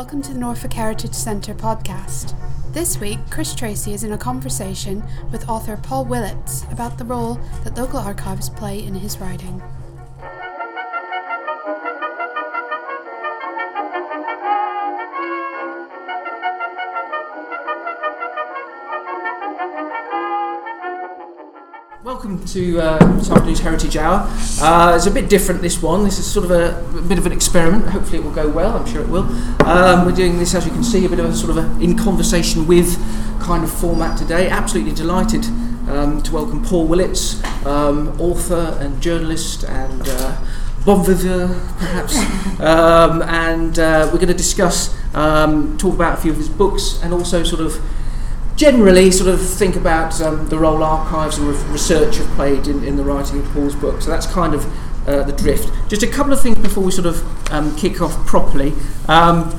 Welcome to the Norfolk Heritage Centre podcast. This week, Chris Tracy is in a conversation with author Paul Willetts about the role that local archives play in his writing. To uh, this afternoon's Heritage Hour. Uh, it's a bit different this one. This is sort of a, a, bit of an experiment. Hopefully, it will go well. I'm sure it will. Um, we're doing this, as you can see, a bit of a sort of a in conversation with kind of format today. Absolutely delighted um, to welcome Paul Willetts, um, author and journalist and uh, bon vivant, perhaps. Um, and uh, we're going to discuss, um, talk about a few of his books, and also sort of generally sort of think about um, the role archives and re- research have played in, in the writing of Paul's book. So that's kind of uh, the drift. Just a couple of things before we sort of um, kick off properly. Um,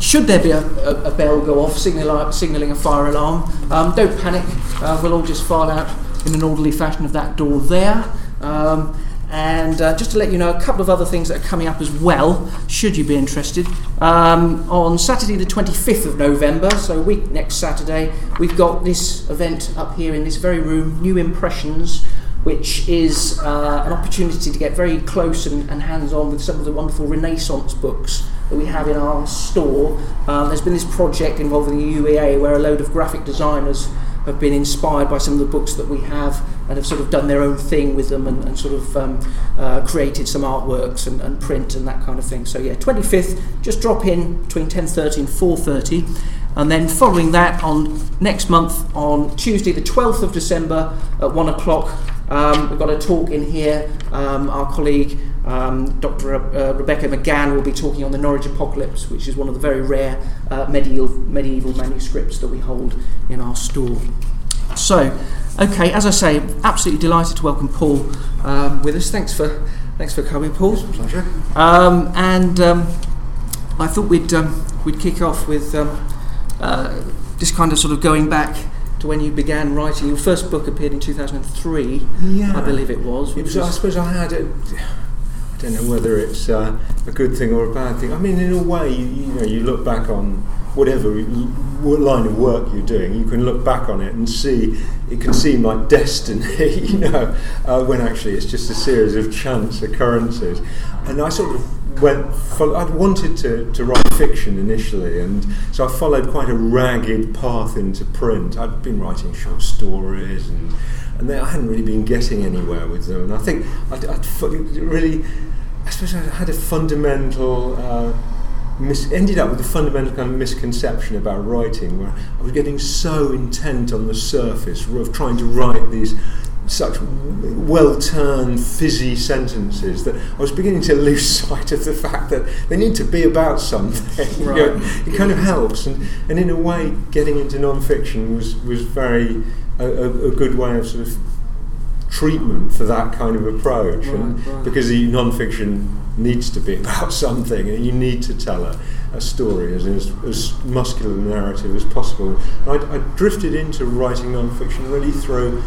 should there be a, a, a bell go off signal, signalling a fire alarm, um, don't panic. Uh, we'll all just file out in an orderly fashion of that door there. Um, and uh, just to let you know, a couple of other things that are coming up as well, should you be interested. Um, on Saturday, the 25th of November, so week next Saturday, we've got this event up here in this very room, New Impressions, which is uh, an opportunity to get very close and, and hands on with some of the wonderful Renaissance books that we have in our store. Um, there's been this project involving the UEA where a load of graphic designers have been inspired by some of the books that we have and have sort of done their own thing with them and, and sort of um, uh, created some artworks and, and, print and that kind of thing. So yeah, 25th, just drop in between 10.30 and 4.30. And then following that on next month on Tuesday the 12th of December at 1 o'clock, um, we've got a talk in here. Um, our colleague um, Dr. Uh, Rebecca McGann will be talking on the Norwich Apocalypse, which is one of the very rare uh, medieval, medieval manuscripts that we hold in our store. So, okay, as I say, absolutely delighted to welcome Paul um, with us. Thanks for thanks for coming, Paul. pleasure. Um, and um, I thought we'd um, we'd kick off with um, uh, just kind of sort of going back to when you began writing. Your first book appeared in 2003, yeah. I believe it was. It was I suppose I had it. I don't know whether it's uh, a good thing or a bad thing. I mean, in a way, you, you know, you look back on whatever line of work you're doing, you can look back on it and see it can seem like destiny, you know, uh, when actually it's just a series of chance occurrences. And I sort of went, I'd wanted to, to write fiction initially, and so I followed quite a ragged path into print. I'd been writing short stories and and I hadn't really been getting anywhere with them. And I think I'd, I'd really, I suppose I had a fundamental. Uh, mis- ended up with a fundamental kind of misconception about writing, where I was getting so intent on the surface of trying to write these such well turned, fizzy sentences that I was beginning to lose sight of the fact that they need to be about something. Right. you know, it kind of helps, and, and in a way, getting into non fiction was, was very a, a, a, good way of sort of treatment for that kind of approach, right, right. because the non-fiction needs to be about something, and you need to tell a, a story as, as, as muscular a narrative as possible. I, I drifted into writing non-fiction really through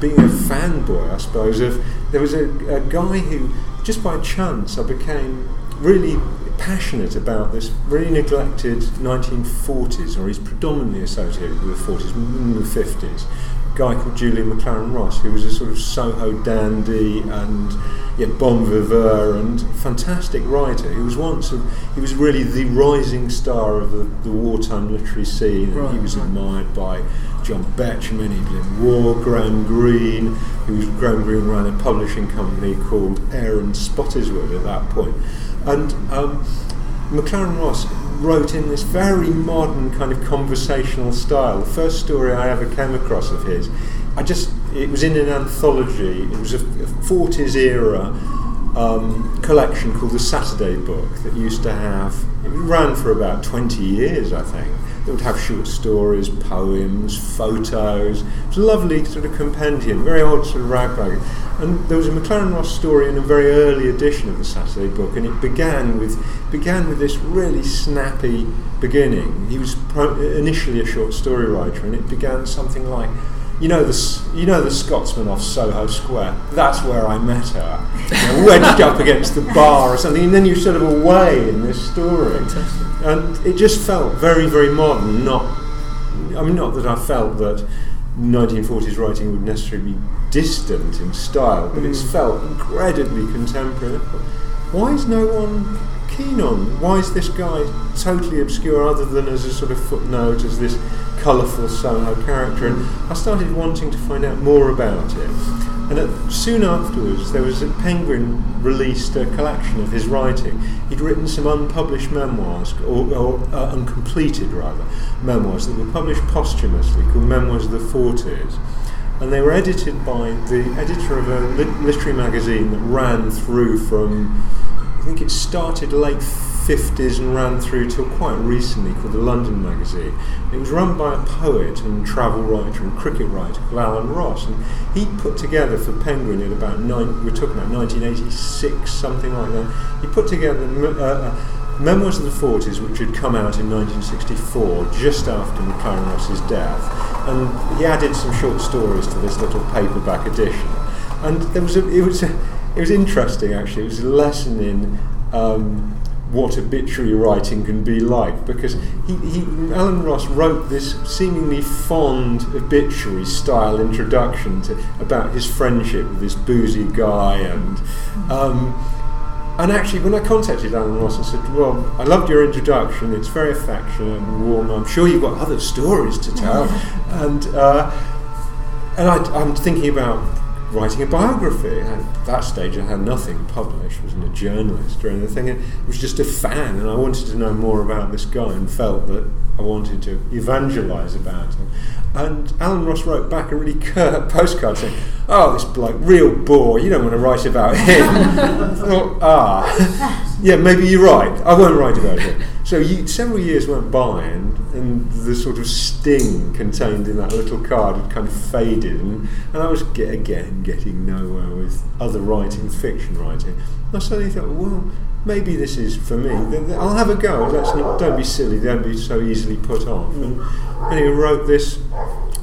being a fanboy, I suppose. Of there was a, a guy who, just by chance, I became really passionate about this really neglected 1940s, or he's predominantly associated with the 40s, in the 50s. Guy called Julian Maclaren Ross, who was a sort of Soho dandy and yeah, bon vivant and fantastic writer. He was once a, he was really the rising star of the, the wartime literary scene. Right, he was right. admired by John Betjeman, Evelyn Waugh, Graham Greene, who was Graham Greene ran a publishing company called Eyre and Spottiswoode at that point. And um, Maclaren Ross wrote in this very modern kind of conversational style. The first story I ever came across of his, I just it was in an anthology. It was a, a 40s era um, collection called the Saturday Book that used to have. It ran for about 20 years, I think. It would have short stories, poems, photos. It was a lovely sort of compendium, very odd sort of ragbag. And there was a Maclaren Ross story in a very early edition of the Saturday book, and it began with began with this really snappy beginning. He was pro- initially a short story writer, and it began something like you know the you know the Scotsman off Soho Square. That's where I met her, you know, wedged up against the bar or something, and then you're sort of away in this story, and it just felt very very modern. Not, I mean, not that I felt that 1940s writing would necessarily be distant in style, but it's mm. felt incredibly contemporary. Why is no one keen on? Why is this guy totally obscure other than as a sort of footnote, as this colourful Soho character? And I started wanting to find out more about it. And at, soon afterwards, there was a Penguin released a collection of his writing. He'd written some unpublished memoirs, or, or uh, uncompleted rather, memoirs that were published posthumously called Memoirs of the Forties. And they were edited by the editor of a lit- literary magazine that ran through from I think it started late 50s and ran through till quite recently called the London Magazine. It was run by a poet and travel writer and cricket writer called Alan Ross, and he put together for Penguin in about nine, we're talking about 1986, something like that. He put together uh, uh, Memoirs of the 40s, which had come out in 1964, just after Maclaren Ross's death, and he added some short stories to this little paperback edition. And there was a, it was a, it was interesting actually. It was a lesson in um, what obituary writing can be like because he, he, Alan Ross wrote this seemingly fond obituary style introduction to, about his friendship with this boozy guy and. Um, and actually, when I contacted Alan Ross and said, "Well, I loved your introduction. It's very affectionate and warm. I'm sure you've got other stories to tell." and uh, and I, I'm thinking about writing a biography. At that stage, I had nothing published. Wasn't a journalist or anything. I was just a fan, and I wanted to know more about this guy, and felt that I wanted to evangelise about him. And Alan Ross wrote back a really curt postcard saying, "Oh, this bloke, real bore. You don't want to write about him." I thought, ah, yeah, maybe you're right. I won't write about him. So you, several years went by, and, and the sort of sting contained in that little card had kind of faded, and, and I was get, again getting nowhere with other writing, fiction writing. And I suddenly thought, well, maybe this is for me. I'll have a go. Let's not, don't be silly. Don't be so easily put off. And and he wrote this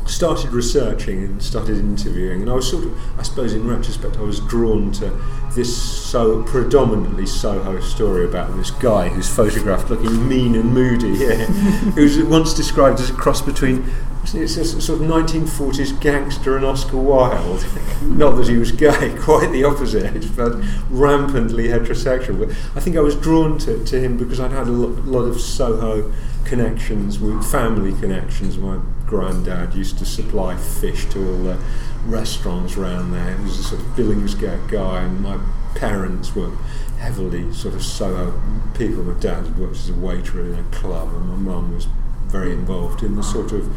started researching and started interviewing, and I was sort of, I suppose, in retrospect, I was drawn to this so predominantly Soho story about this guy who's photographed looking mean and moody, yeah, who's once described as a cross between. It's a sort of 1940s gangster and Oscar Wilde. Not that he was gay, quite the opposite, but rampantly heterosexual. But I think I was drawn to, to him because I'd had a lot, lot of Soho connections, with family connections. My granddad used to supply fish to all the restaurants around there. He was a sort of Billingsgate guy, and my parents were heavily sort of Soho people. My dad worked as a waiter in a club, and my mum was very involved in the sort of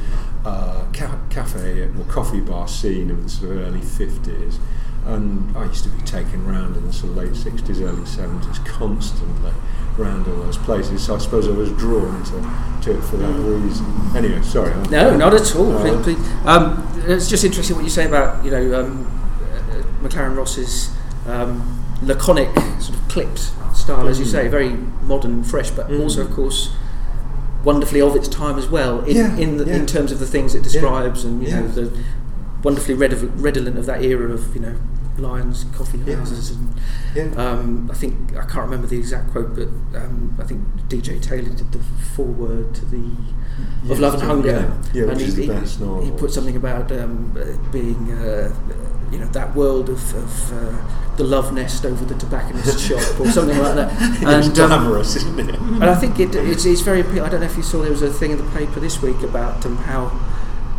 uh, ca- cafe or coffee bar scene of the sort of early 50s. And I used to be taken around in the sort of late 60s, early 70s constantly around all those places. So I suppose I was drawn to, to it for that reason. Anyway, sorry. I'm- No, not at all. Uh, Please- please. Um, it's just interesting what you say about you know um, uh, Maclaren Ross's um, laconic sort of clipped style, as you Mm. say, very modern, and fresh, but Mm. also, of course, wonderfully of its time as well. In Yeah, in, the, yeah. in terms of the things it describes, and you know the wonderfully redolent of that era of you know Lyons, coffee Yeah. houses, and Yeah. um, I think I can't remember the exact quote, but um, I think DJ Taylor did the foreword to the Yeah, of Love and Hunger. Yeah, yeah and he, he, he put something about um, being, uh, you know, that world of, of uh, the love nest over the tobacconist's shop or something like that. it's And, um, glamorous, isn't it? and I think it, it's, it's very. I don't know if you saw there was a thing in the paper this week about um, how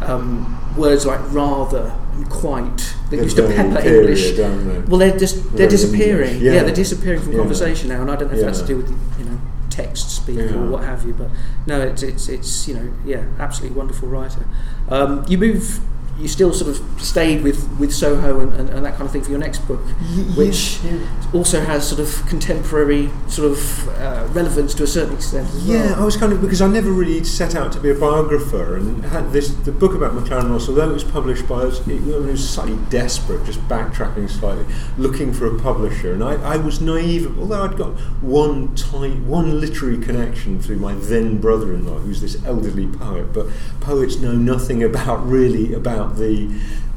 um, words like rather quite that They're used to pepper English. they? Well, they're just they're disappearing. Yeah. yeah. they're disappearing from Yeah. conversation now, and I don't know if that's to do with you know text speak Yeah. or what have you. But no, it's it's it's you know yeah, absolutely wonderful writer. Um, you move. You still sort of stayed with, with Soho and, and, and that kind of thing for your next book, which yeah. also has sort of contemporary sort of uh, relevance to a certain extent as well. Yeah, I was kind of because I never really set out to be a biographer, and had this the book about Maclaren Ross, although it was published by us, it, was slightly desperate, just backtracking slightly, looking for a publisher, and I, I was naive. Although I'd got one tight, one literary connection through my then brother-in-law, who's this elderly poet, but poets know nothing about really about about the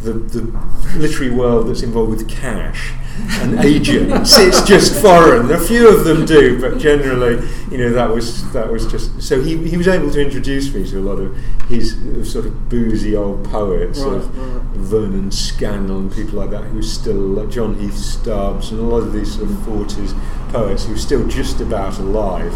the, the literary world that's involved with cash and agents. it's just foreign. A few of them do, but generally, you know, that was that was just. So he, he was able to introduce me to a lot of his sort of boozy old poets, Right, of right. Vernon Scannell and people like that, who were still like John Heath Stubbs and a lot of these sort of forties poets who were still just about alive.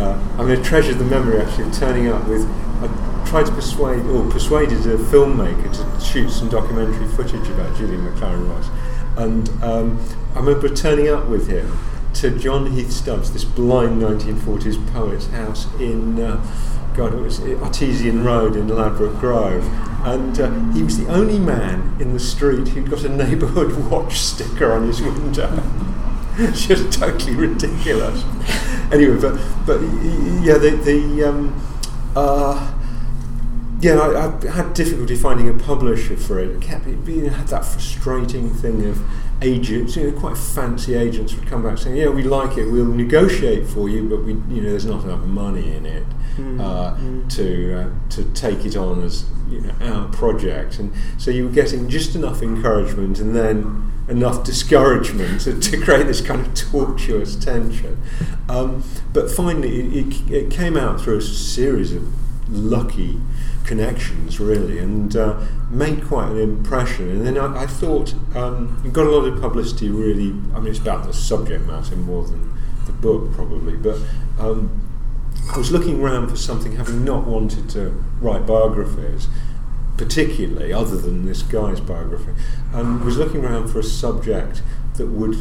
Uh, I'm going to treasure the memory actually of turning up with. I tried to persuade or persuaded a filmmaker to shoot some documentary footage about Julian Maclaren Ross, and um, I remember turning up with him to John Heath Stubbs, this blind 1940s poet's house in. Uh, God, it was Artesian Road in Ladbroke Grove, and uh, he was the only man in the street who'd got a neighbourhood watch sticker on his window. Just totally ridiculous. anyway, but but yeah, the the um, uh, yeah, I, I had difficulty finding a publisher for it. It kept it being had that frustrating thing of agents, you know, quite fancy agents would come back saying, "Yeah, we like it. We'll negotiate for you, but we, you know, there's not enough money in it uh, to uh, to take it on as you know our project." And so you were getting just enough encouragement and then enough discouragement to, to create this kind of tortuous tension. Um, but finally, it, it, it came out through a series of lucky connections really and uh, made quite an impression. And then I, I thought um, got a lot of publicity really I mean it's about the subject matter more than the book probably but um, I was looking around for something having not wanted to write biographies particularly other than this guy's biography and was looking around for a subject that would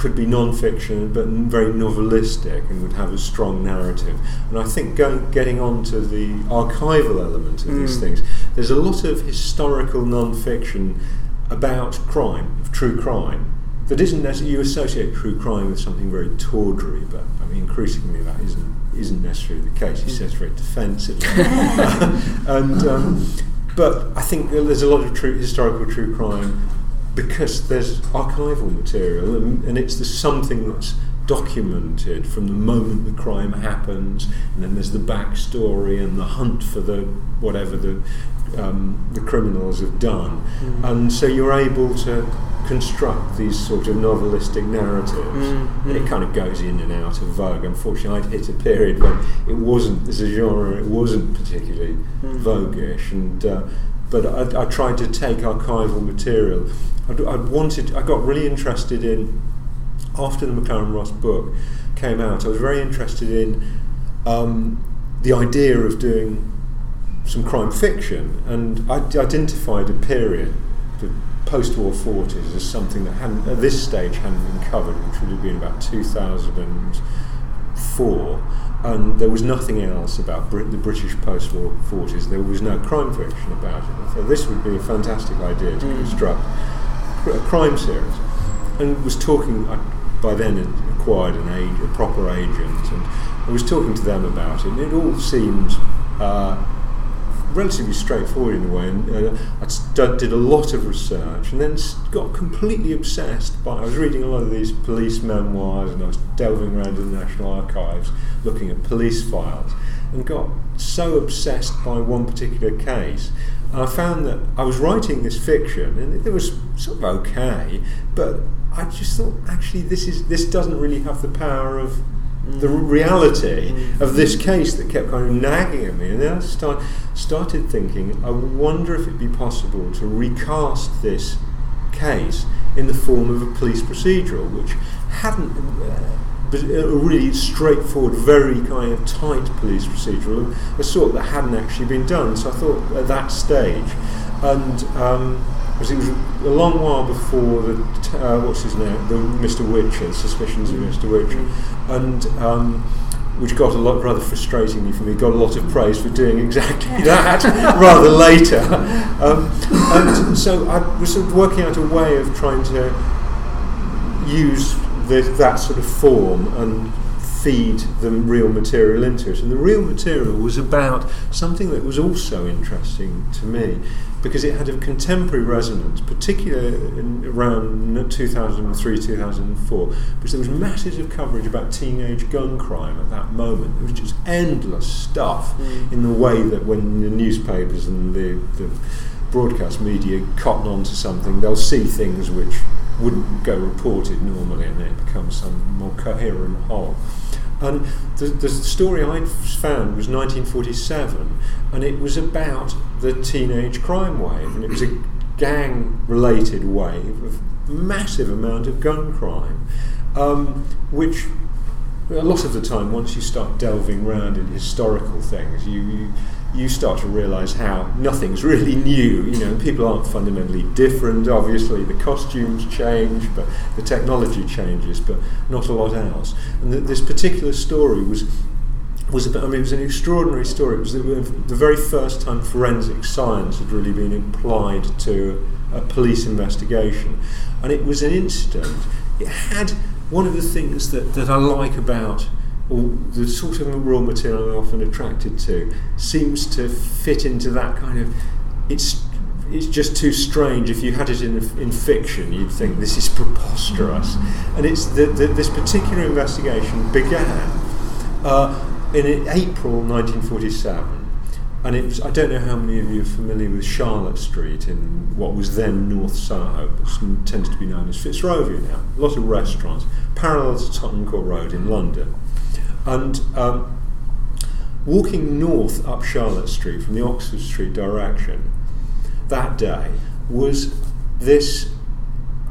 could be non-fiction but very novelistic and would have a strong narrative. And I think going, getting on to the archival element of these Mm. things there's a lot of historical non-fiction about crime of true crime that isn't necessarily you associate true crime with something very tawdry but I mean increasingly that isn't isn't necessarily the case. He says very defensively and um, but I think there's a lot of true historical true crime because there's archival material and, and it's the something that's documented from the moment the crime happens and then there's the backstory and the hunt for the whatever the um, the criminals have done. And so you're able to construct these sort of novelistic narratives. Mm, and it kind of goes in and out of vogue. Unfortunately I'd hit a period when it wasn't as a genre it wasn't particularly voguish and uh, but I, I tried to take archival material I wanted I got really interested in after the Maclaren Ross book came out I was very interested in um, the idea of doing some crime fiction and I identified a period the post-war 40s as something that hadn't at this stage hadn't been covered which would have been about 2000. and there was nothing else about Brit- the British post-war 40s there was no crime fiction about it. So this would be a fantastic idea to construct a crime series. And was talking I, by then had acquired an age, a proper agent and I was talking to them about it and it all seemed uh, relatively straightforward in a way and uh, I did a lot of research and then got completely obsessed by I was reading a lot of these police memoirs and I was delving around in the National Archives looking at police files and got so obsessed by one particular case. And I found that I was writing this fiction and it was sort of okay but I just thought actually this is this doesn't really have the power of the reality of this case that kept kind of nagging at me. And then I start, started thinking, I wonder if it'd be possible to recast this case in the form of a police procedural, which hadn't. Uh, but a really straightforward, very kind of tight police procedural, a sort that hadn't actually been done. So I thought at that stage, and um, because it was a long while before the uh, what's his name, the Mr. Whicher, suspicions of Mr. Whicher, and um, which got a lot rather frustratingly for me, got a lot of praise for doing exactly that rather later. Um, and so I was sort of working out a way of trying to use the, that sort of form and feed the real material into it. And the real material was about something that was also interesting to me because it had a contemporary resonance, particularly in around 2003, 2004, because there was masses of coverage about teenage gun crime at that moment. There was just endless stuff mm. in the way that when the newspapers and the, the broadcast media cotton onto something, they'll see things which wouldn't go reported normally, and then it becomes some more coherent whole. And the, the story I found was 1947, and it was about the teenage crime wave, and it was a gang-related wave of massive amount of gun crime, um, which a lot of the time, once you start delving around in historical things, you, you you start to realise how nothing's really new. You know, people aren't fundamentally different. Obviously, the costumes change, but the technology changes, but not a lot else. And th- this particular story was was about, I mean, it was an extraordinary story. It was the, the very first time forensic science had really been applied to a police investigation, and it was an incident. It had one of the things that, that I like about the sort of raw material I'm often attracted to seems to fit into that kind of it's it's just too strange. If you had it in, in fiction, you'd think this is preposterous. And it's the, the, this particular investigation began uh, in April 1947, and it was, I don't know how many of you are familiar with Charlotte Street in what was then North Soho, but tends to be known as Fitzrovia now. A lot of restaurants, parallel to Tottenham Court Road in London. And um, walking north up Charlotte Street from the Oxford Street direction that day was this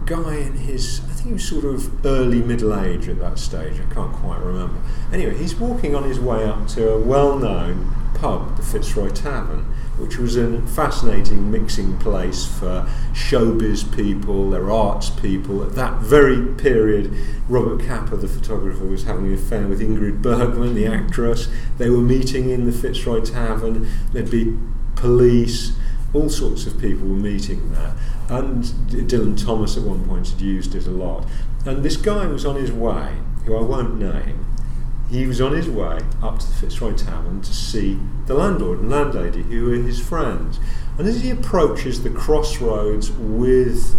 guy in his, I think he was sort of early middle age at that stage, I can't quite remember. Anyway, he's walking on his way up to a well known pub, the Fitzroy Tavern, which was a fascinating mixing place for showbiz people, their arts people. At that very period, Robert Capa, the photographer, was having an affair with Ingrid Bergman, the actress. They were meeting in the Fitzroy Tavern. There'd be police, all sorts of people were meeting there. And Dylan Thomas at one point had used it a lot. And this guy was on his way, who I won't name, he was on his way up to the Fitzroy Tavern to see the landlord and landlady, who were his friends. And as he approaches the crossroads with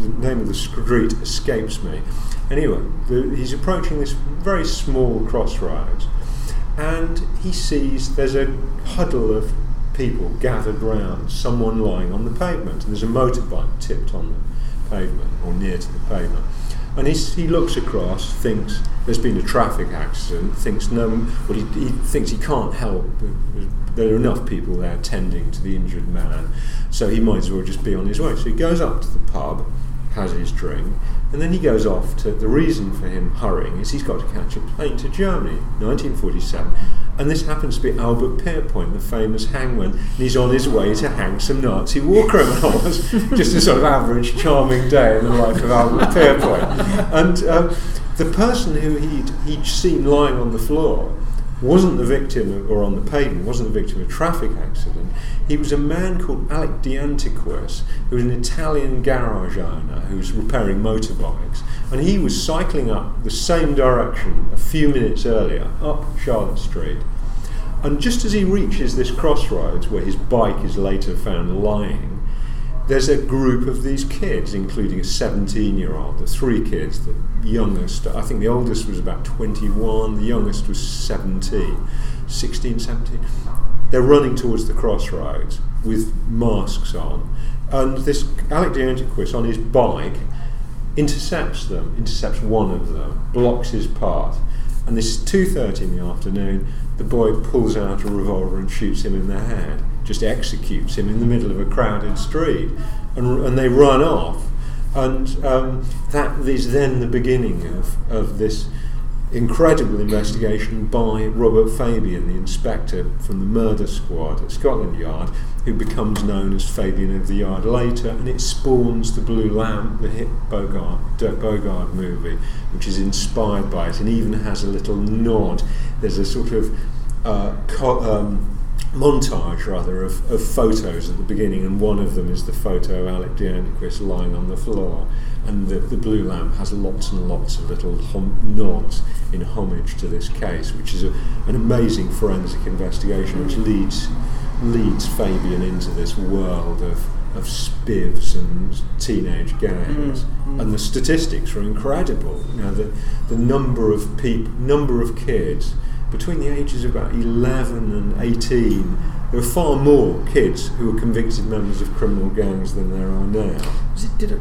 the name of the street escapes me. Anyway, the, he's approaching this very small crossroads, and he sees there's a huddle of people gathered round someone lying on the pavement, and there's a motorbike tipped on the pavement or near to the pavement. And he looks across, thinks there's been a traffic accident, thinks no, well, he, he thinks he can't help. There are enough people there tending to the injured man, so he might as well just be on his way. So he goes up to the pub, has his drink, and then he goes off to the reason for him hurrying is he's got to catch a plane to Germany, 1947. And this happens to be Albert Pierrepoint, the famous hangman. And he's on his way to hang some Nazi war criminals. Just a sort of average, charming day in the life of Albert Pierrepoint. And um, the person who he'd, he'd seen lying on the floor wasn't the victim of, or on the pavement, wasn't the victim of a traffic accident. He was a man called Alec De who was an Italian garage owner who was repairing motorbikes. And he was cycling up the same direction a few minutes earlier, up Charlotte Street. And just as he reaches this crossroads where his bike is later found lying, there's a group of these kids, including a 17 year old, the three kids, the youngest, I think the oldest was about 21, the youngest was 17, 16, 17. They're running towards the crossroads with masks on. And this Alec De Antiquis on his bike intercepts them, intercepts one of them, blocks his path. And this is 2.30 in the afternoon. The boy pulls out a revolver and shoots him in the head just executes him in the middle of a crowded street, and, and they run off. And um, that is then the beginning of, of this incredible investigation by Robert Fabian, the inspector from the murder squad at Scotland Yard, who becomes known as Fabian of the Yard later, and it spawns the Blue Lamp, the hit Bogart, Dirk Bogarde movie, which is inspired by it, and even has a little nod. There's a sort of uh, co- um, montage rather of, of photos at the beginning, and one of them is the photo of Alec De Antiquis lying on the floor. And the, the blue lamp has lots and lots of little hom- nods in homage to this case, which is a, an amazing forensic investigation, which leads leads Fabian into this world of of spivs and teenage gangs, mm, mm. and the statistics are incredible. You know, the the number of people, number of kids between the ages of about 11 and 18 there were far more kids who were convicted members of criminal gangs than there are now. Was it, did it,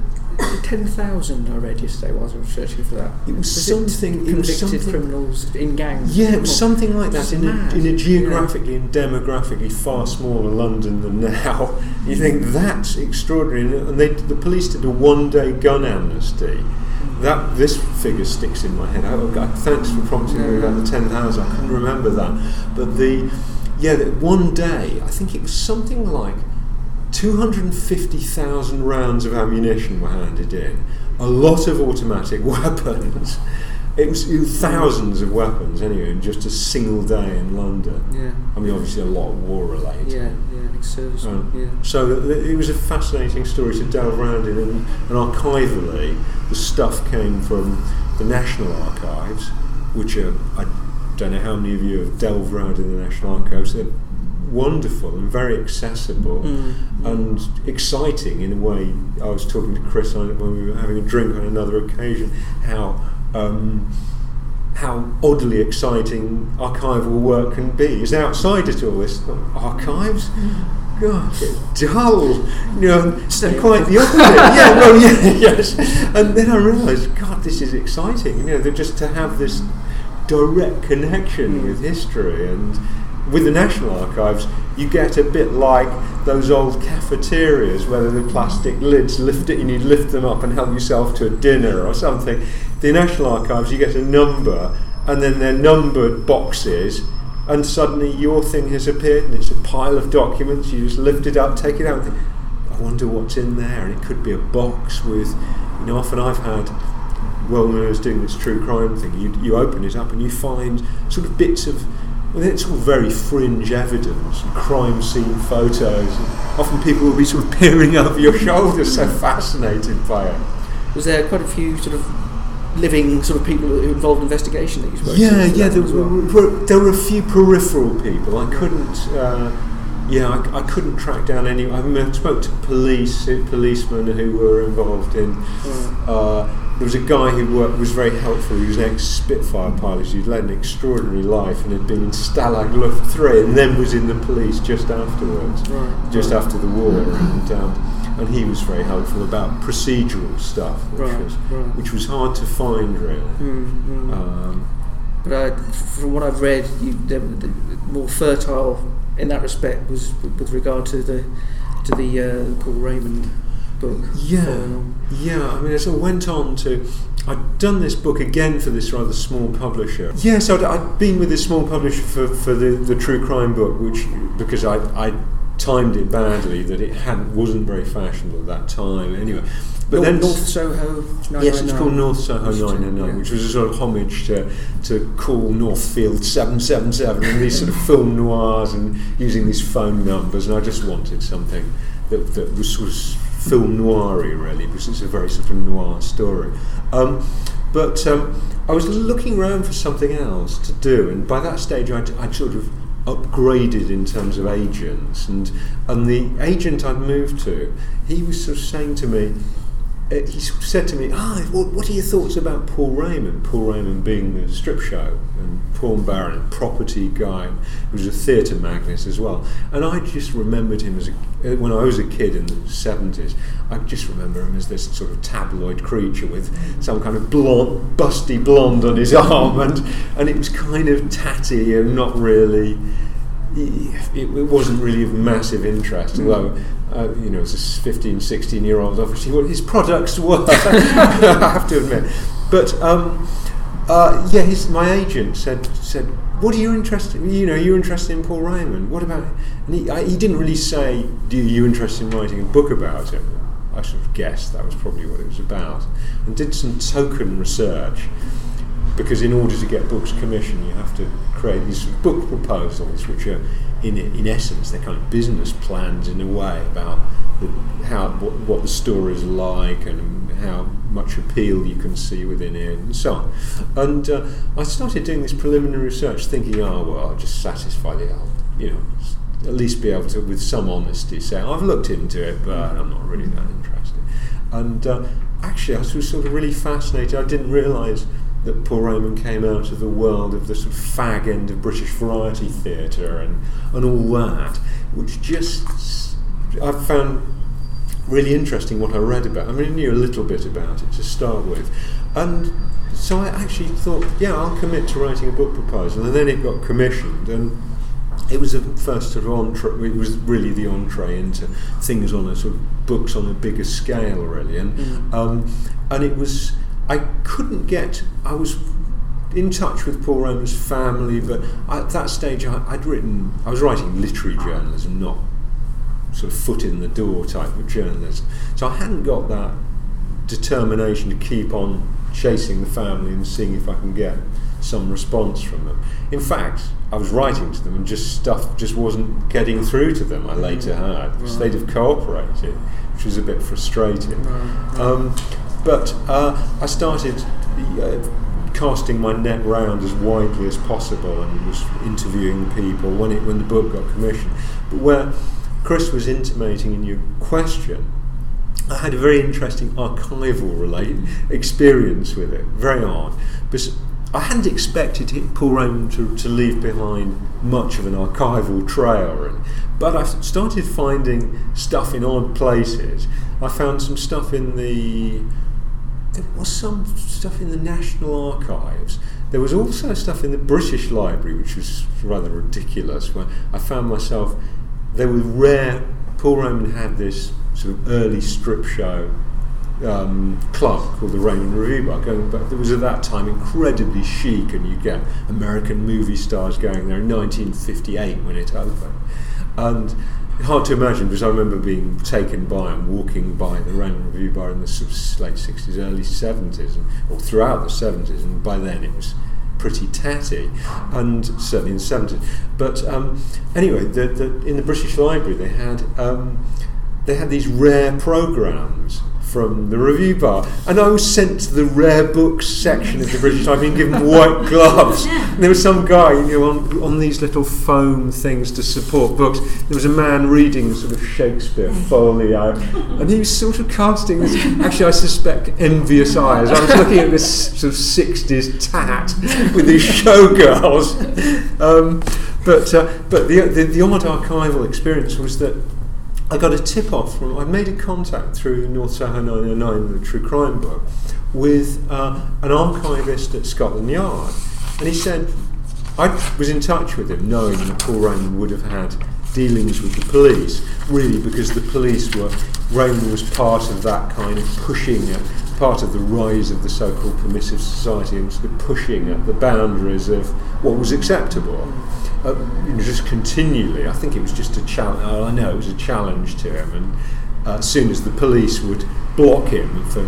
ten thousand I read yesterday while I was searching for that. It was, Was something. it convicted something. criminals in gangs. Yeah, it was something like that in a, in a Yeah. geographically and demographically far smaller London than now. You think that's extraordinary, and they, the police did a one-day gun amnesty. That this figure sticks in my head. Oh, God, thanks for prompting me about the ten thousand. I couldn't remember that, but the yeah, the, one day I think it was something like two hundred and fifty thousand rounds of ammunition were handed in. A lot of automatic weapons. It was, it was thousands of weapons anyway in just a single day in London. Yeah. I mean, obviously a lot war related. Yeah, yeah, ex-service. Um, yeah. So it was a fascinating story to delve around in, and, and archivally, the stuff came from the National Archives, which are I don't know how many of you have delved around in the National Archives. They're wonderful and very accessible Mm. and exciting in a way. I was talking to Chris on, when we were having a drink on another occasion how. Um, how oddly exciting archival work can be. As an outsider to all this, archives, gosh, it's dull. You know, it's quite the opposite. yeah, well, yeah, yes. And then I realised, God, this is exciting. You know, just to have this direct connection hmm. with history and with the National Archives, you get a bit like those old cafeterias where the plastic lids lift it you lift them up and help yourself to a dinner or something. The National Archives, you get a number and then they're numbered boxes and suddenly your thing has appeared and it's a pile of documents. You just lift it up, take it out and think, I wonder what's in there. And it could be a box with, you know, often I've had well when I was doing this true crime thing, you, you open it up and you find sort of bits of, well, it's all very fringe evidence, and crime scene photos. And often people will be sort of peering over your shoulder, so fascinated by it. Was there quite a few sort of living sort of people who involved in investigation that you spoke to? Yeah, for yeah. There well? were, there were a few peripheral people. I couldn't. Uh, yeah, I, I couldn't track down any. I, mean, I spoke to police, policemen who were involved in. Right. Uh, there was a guy who worked, was very helpful. He was an ex-Spitfire pilot. He'd led an extraordinary life and had been in Stalag Luft 3 and then was in the police just afterwards, Right. just after the war. And, um, and he was very helpful about procedural stuff, which, Right, was, right. which was hard to find, really. Mm, mm. Um, But uh, from what I've read, you, the, the more fertile in that respect was with regard to the to the uh, Paul Raymond book. Yeah, yeah. I mean, I went on to, I'd done this book again for this rather small publisher. Yes, I'd, I'd been with this small publisher for, for the, the true crime book, which because I I timed it badly that it hadn't wasn't very fashionable at that time. Anyway, but North, then North Soho. Yes, it's called North Soho is- 999, yeah. which was a sort of homage to, to Call Northside 777 and these sort of film noirs and using these phone numbers. And I just wanted something that, that was sort of film noir really, because it's a very sort of noir story. Um, but um, I was looking around for something else to do, and by that stage I'd, I'd sort of upgraded in terms of agents, and and the agent I'd moved to, he was sort of saying to me, he said to me, "Ah, what, what are your thoughts about Paul Raymond? Paul Raymond being the strip show and Paul Barron, a property guy, who was a theatre magnate as well." And I just remembered him as a, uh, when I was a kid in the seventies. I just remember him as this sort of tabloid creature with some kind of blonde, busty blonde on his arm, and and it was kind of tatty and not really it, it wasn't really of massive interest, although, uh, you know, as a 15, 16 year old, obviously, what his products were, I have to admit. But, um, uh, yeah, his, my agent said, said, what are you interested in? You know, you're interested in Paul Raymond. What about And he, I, he didn't really say, do you interested in writing a book about him? I sort of guessed that was probably what it was about. And did some token research because in order to get books commissioned, you have to create these book proposals, which are, in in essence, they're kind of business plans in a way about the, how what, what the story is like and how much appeal you can see within it, and so on. And uh, I started doing this preliminary research, thinking, oh well, I'll just satisfy the you know, at least be able to, with some honesty, say I've looked into it, but I'm not really that interested. And uh, actually, I was sort of really fascinated. I didn't realise that Paul Raymond came out of the world of the sort of fag end of British variety theatre and, and all that, which just I found really interesting what I read about. I mean, I knew a little bit about it to start with, and so I actually thought, yeah, I'll commit to writing a book proposal, and then it got commissioned and. It was a first sort of entree. It was really the entree into things on a sort of books on a bigger scale, really, and mm. um, and it was I couldn't get. I was in touch with Paul Raymond's family, but at that stage I, would written. I was writing literary journalism, not sort of foot in the door type of journalism. So I hadn't got that determination to keep on chasing the family and seeing if I can get some response from them. In fact, I was writing to them and just stuff just wasn't getting through to them. I later heard because they'd have cooperated, which was a bit frustrating. Um, but uh, I started uh, casting my net round as widely as possible and was interviewing people when it when the book got commissioned. But where Chris was intimating in your question, I had a very interesting archival related experience with it. Very odd. Because I hadn't expected Paul Raymond to, to leave behind much of an archival trail, and, but I started finding stuff in odd places. I found some stuff in the. There was some stuff in the National Archives. There was also stuff in the British Library, which was rather ridiculous, where I found myself there were rare. Paul Roman had this sort of early strip show um, club called the Raymond Revuebar. Going back, it was at that time incredibly chic, and you get American movie stars going there in 1958 when it opened, and hard to imagine because I remember being taken by and walking by the Raymond Revuebar in the late 60s, early 70s, and, or throughout the 70s, and by then it was pretty tatty, and certainly in the 70s. But um, anyway, the, the, in the British Library they had um, they had these rare programs from the Revuebar, and I was sent to the rare books section of the British. I've been given white gloves. And there was some guy, you know, on, on these little foam things to support books. There was a man reading sort of Shakespeare folio, and he was sort of casting this. Actually, I suspect envious eyes. I was looking at this sort of '60s tat with these showgirls. Um, but uh, but the, the the odd archival experience was that I got a tip off from, I made a contact through North Soho 999, the true crime book, with uh, an archivist at Scotland Yard. And he said, I was in touch with him knowing that Paul Raymond would have had dealings with the police, really because the police were, Raymond was part of that kind of pushing at, part of the rise of the so-called permissive society and sort of pushing at the boundaries of what was acceptable uh, you know, just continually. I think it was just a challenge. I know it was a challenge to him, and uh, as soon as the police would block him for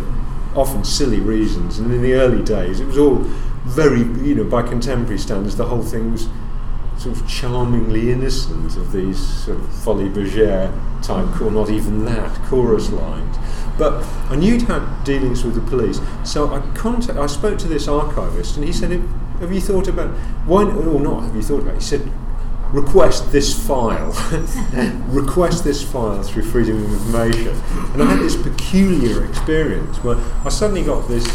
often silly reasons, and in the early days, it was all very, you know, by contemporary standards, the whole thing was sort of charmingly innocent of these sort of Folies Bergère type, or not even that, chorus lines. But I knew he'd had dealings with the police, so I contact, I spoke to this archivist, and he said, have you thought about why or not? Have you thought about? It? He said, request this file, request this file through freedom of information. And I had this peculiar experience where I suddenly got this.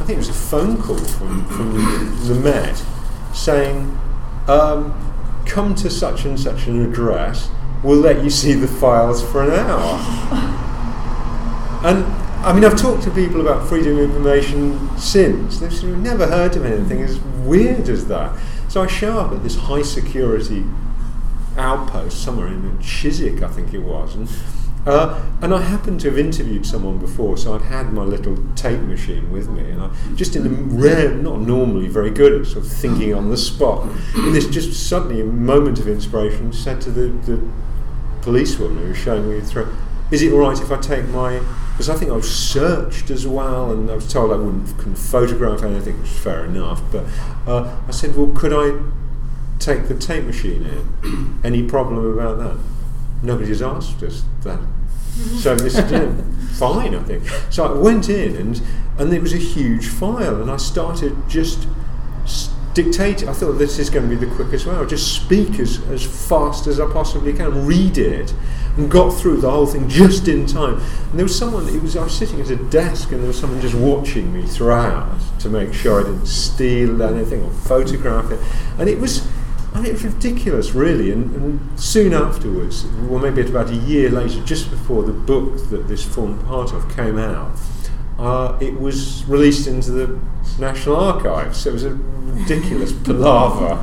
I think it was a phone call from from the, Met saying, um, "Come to such and such an address. We'll let you see the files for an hour." And I mean, I've talked to people about freedom of information since. They've never heard of anything as weird as that. So I show up at this high security outpost somewhere in Chiswick, I think it was, and uh, and I happened to have interviewed someone before, so I'd had my little tape machine with me, and I just in a rare, not normally very good at sort of thinking on the spot, in this just suddenly a moment of inspiration, said to the, the policewoman who was showing me through, "Is it all right if I take my because I think I was searched as well, and I was told I wouldn't couldn't photograph anything, which is fair enough. But uh, I said, well, could I take the tape machine in? Any problem about that? Nobody has asked us that. So this is fine, I think. So I went in, and and it was a huge file, and I started just dictate. I thought this is going to be the quickest way. I'll just speak as, as fast as I possibly can, read it, and got through the whole thing just in time. And there was someone, it was, I was sitting at a desk and there was someone just watching me throughout to make sure I didn't steal anything or photograph it. And it was, mean, it was ridiculous, really. And, and soon afterwards, well, maybe about a year later, just before the book that this formed part of came out, uh, it was released into the National Archives. So it was a ridiculous palaver,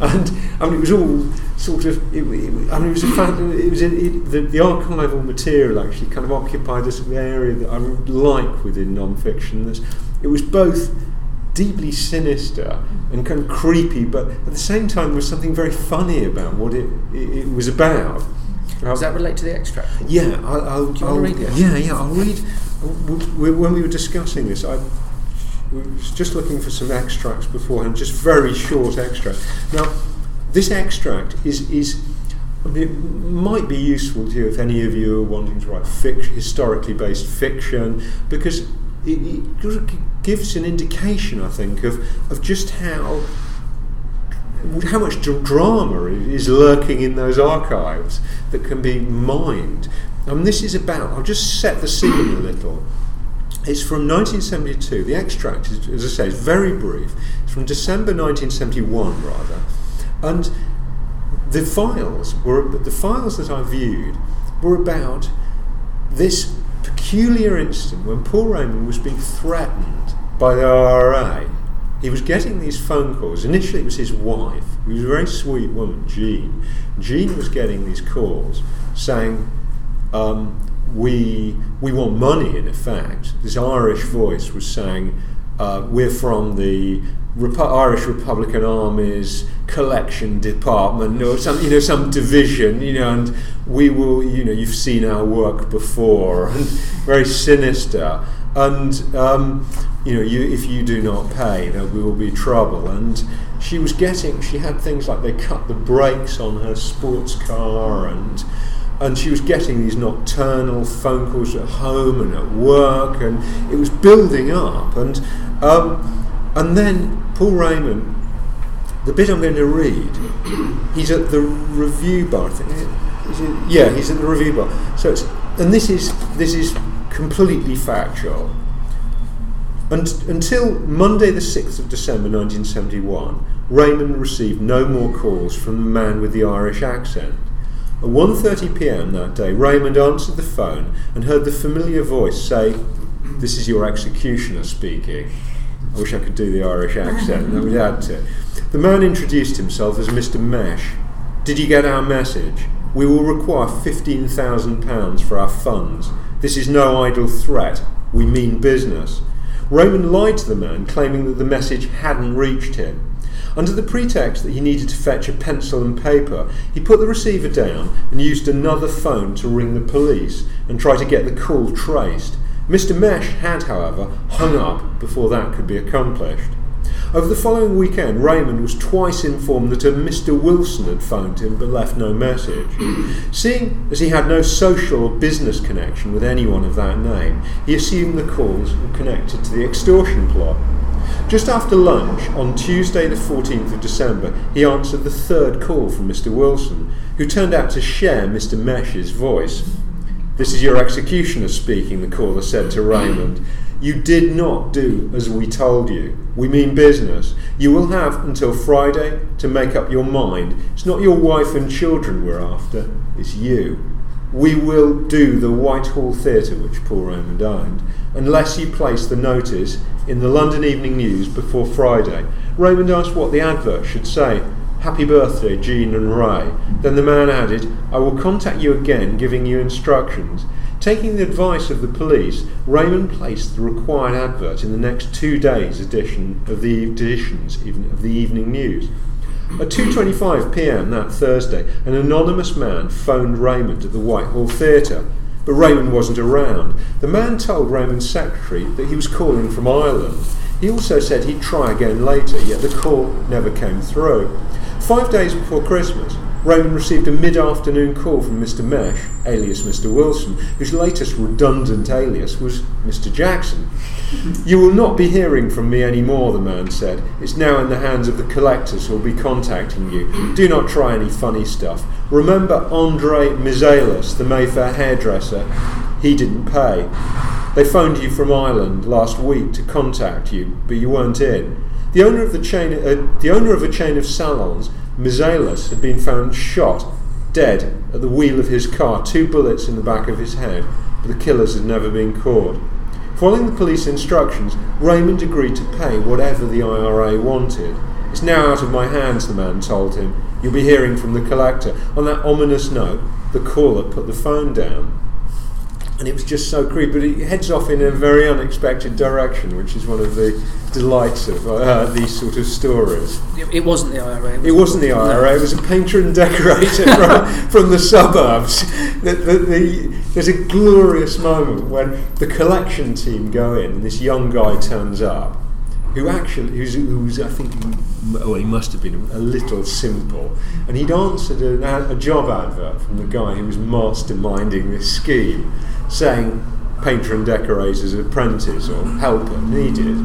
and I mean it was all sort of. It, it, I mean it was a fact. It was a, it, the, the archival material actually kind of occupied this area that I like within non-fiction. That's, it was both deeply sinister and kind of creepy, but at the same time there was something very funny about what it, it, it was about. Does that relate to the extract? Yeah, I'll, I'll, Do you I'll read it? Yeah, yeah, I'll read. When we were discussing this, I was just looking for some extracts beforehand, just very short extract. Now, this extract is is. I mean, it might be useful to you if any of you are wanting to write fic- historically based fiction, because it, it gives an indication, I think, of, of just how how much drama is lurking in those archives that can be mined. And this is about, I'll just set the scene a little. It's from 1972. The extract, is, as I say, is very brief. It's from December 1971, rather. And the files were the files that I viewed were about this peculiar incident when Paul Raymond was being threatened by the IRA he was getting these phone calls. Initially, it was his wife, who was a very sweet woman, Jean. Jean was getting these calls saying, um, we, we want money, in effect. This Irish voice was saying, uh, We're from the Repu- Irish Republican Army's collection department, or some, you know, some division, you know, and we will, you know, you've seen our work before, and very sinister. And um, you know, you, if you do not pay, there will be trouble. And she was getting, she had things like they cut the brakes on her sports car, and and she was getting these nocturnal phone calls at home and at work, and it was building up. And um, and then Paul Raymond, the bit I'm going to read, he's at the Revuebar. I think, it, yeah, he's at the Revuebar. So it's and this is this is completely factual. And, until Monday, the 6th of December 1971, Raymond received no more calls from the man with the Irish accent. At 1:30 p.m. that day, Raymond answered the phone and heard the familiar voice say, "This is your executioner speaking." I wish I could do the Irish accent. I would add to. it. The man introduced himself as Mr. Mesh. Did you get our message? We will require fifteen thousand pounds for our funds. This is no idle threat. We mean business. Raymond lied to the man, claiming that the message hadn't reached him. Under the pretext that he needed to fetch a pencil and paper, he put the receiver down and used another phone to ring the police and try to get the call traced. Mr. Mesh had, however, hung up before that could be accomplished. Over the following weekend, Raymond was twice informed that a Mr. Wilson had phoned him but left no message. Seeing as he had no social or business connection with anyone of that name, he assumed the calls were connected to the extortion plot. Just after lunch on Tuesday, the 14th of December, he answered the third call from Mr. Wilson, who turned out to share Mr. Mesh's voice. This is your executioner speaking, the caller said to Raymond. You did not do as we told you. We mean business. You will have until Friday to make up your mind. It's not your wife and children we're after, it's you. We will do the Whitehall Theatre, which Paul Raymond owned, unless you place the notice in the London Evening News before Friday. Raymond asked what the advert should say. Happy birthday, Jean and Ray. Then the man added, I will contact you again, giving you instructions. Taking the advice of the police, Raymond placed the required advert in the next two days' edition of the editions of the Evening News. At 2:25 p.m. that Thursday, an anonymous man phoned Raymond at the Whitehall Theatre, but Raymond wasn't around. The man told Raymond's secretary that he was calling from Ireland. He also said he'd try again later, yet the call never came through. Five days before Christmas, Raymond received a mid afternoon call from Mr. Mesh, alias Mr. Wilson, whose latest redundant alias was Mr. Jackson. you will not be hearing from me any more, the man said. It's now in the hands of the collectors who will be contacting you. Do not try any funny stuff. Remember Andre Mizalis, the Mayfair hairdresser? He didn't pay. They phoned you from Ireland last week to contact you, but you weren't in. The owner of the chain, uh, the owner of a chain of salons, Mizalis, had been found shot, dead, at the wheel of his car, two bullets in the back of his head, but the killers had never been caught. Following the police instructions, Raymond agreed to pay whatever the IRA wanted. It's now out of my hands, the man told him. You'll be hearing from the collector. On that ominous note, the caller put the phone down. And it was just so creepy. But it heads off in a very unexpected direction, which is one of the delights of uh, these sort of stories. It, it wasn't the IRA. It wasn't the IRA. It was a painter and decorator from, from the suburbs. The, the, the, there's a glorious moment when the collection team go in, and this young guy turns up, who actually, who's, who's I think, well, he must have been a little simple, and he'd answered a, a job advert from the guy who was masterminding this scheme, saying painter and decorator's apprentice or helper needed.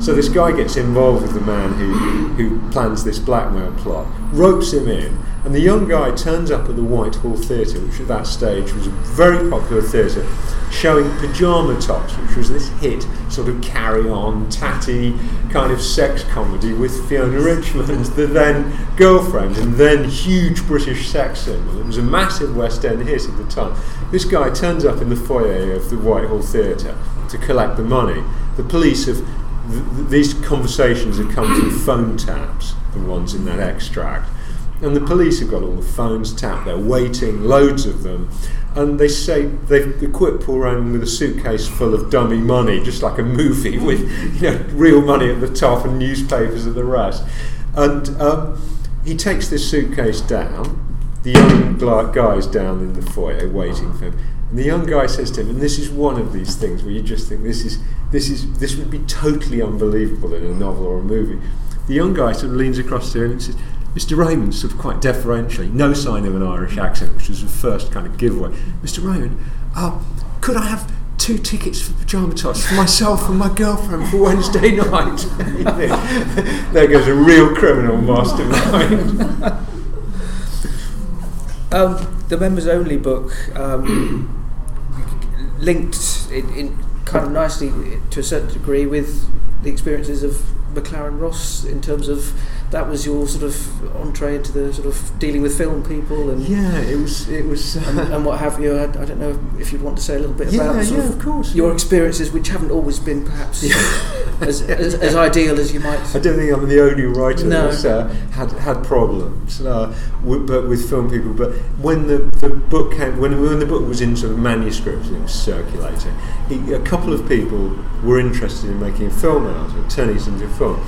So this guy gets involved with the man who, who plans this blackmail plot, ropes him in, and the young guy turns up at the Whitehall Theatre, which at that stage was a very popular theatre, showing Pyjama Tops, which was this hit sort of carry on, tatty kind of sex comedy with Fiona Richmond, the then girlfriend, and then huge British sex symbol. It was a massive West End hit at the time. This guy turns up in the foyer of the Whitehall Theatre to collect the money. The police have. Th- th- these conversations have come through phone taps, the ones in that extract. And the police have got all the phones tapped, they're waiting, loads of them. And they say they've equipped Paul Raymond with a suitcase full of dummy money, just like a movie, with you know real money at the top and newspapers at the rest. And um, he takes this suitcase down. The young guy's down in the foyer waiting for him. And the young guy says to him, and this is one of these things where you just think this is this is this would be totally unbelievable in a novel or a movie. The young guy sort of leans across to him and says, Mr. Raymond, sort of quite deferentially, no sign of an Irish accent, which was the first kind of giveaway. Mr. Raymond, uh, could I have two tickets for Pyjama Tops for myself and my girlfriend for Wednesday night? there goes a real criminal mastermind. Um, the members only book um, linked in, in kind of nicely to a certain degree with the experiences of Maclaren Ross in terms of that was your sort of entree into the sort of dealing with film people and yeah, it was it was uh, and, and what have you. I, I don't know if you'd want to say a little bit yeah, about sort yeah, of of course. your experiences, which haven't always been perhaps as, as, as ideal as you might. I don't think I'm the only writer No. that's uh, had had problems, uh, with, but with film people. But when the, the book came, when when the book was in sort of manuscript and it was circulating, it, a couple of people were interested in making a film out of it, turning it into a film.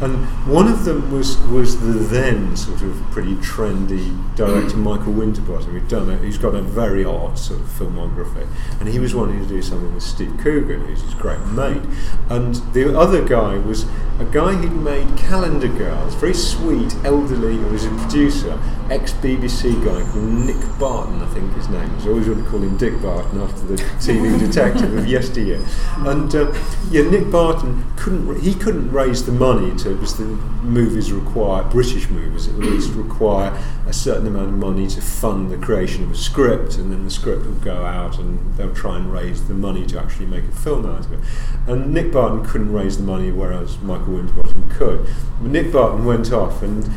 And one of them was was the then sort of pretty trendy director Michael Winterbottom, who'd done it. He's got a very odd sort of filmography, and he was wanting to do something with Steve Coogan, who's his great mate. And the other guy was a guy who'd made Calendar Girls, very sweet, elderly. who was a producer, ex BBC guy called Nick Barton, I think his name was. I always want to call him Dick Barton after the TV detective of yesteryear. And uh, yeah, Nick Barton couldn't. He couldn't raise the money to because the movies require British movies at least require a certain amount of money to fund the creation of a script, and then the script will go out and they'll try and raise the money to actually make a film out of it. And Nick Barton couldn't raise the money, whereas Michael Winterbottom could. But Nick Barton went off, and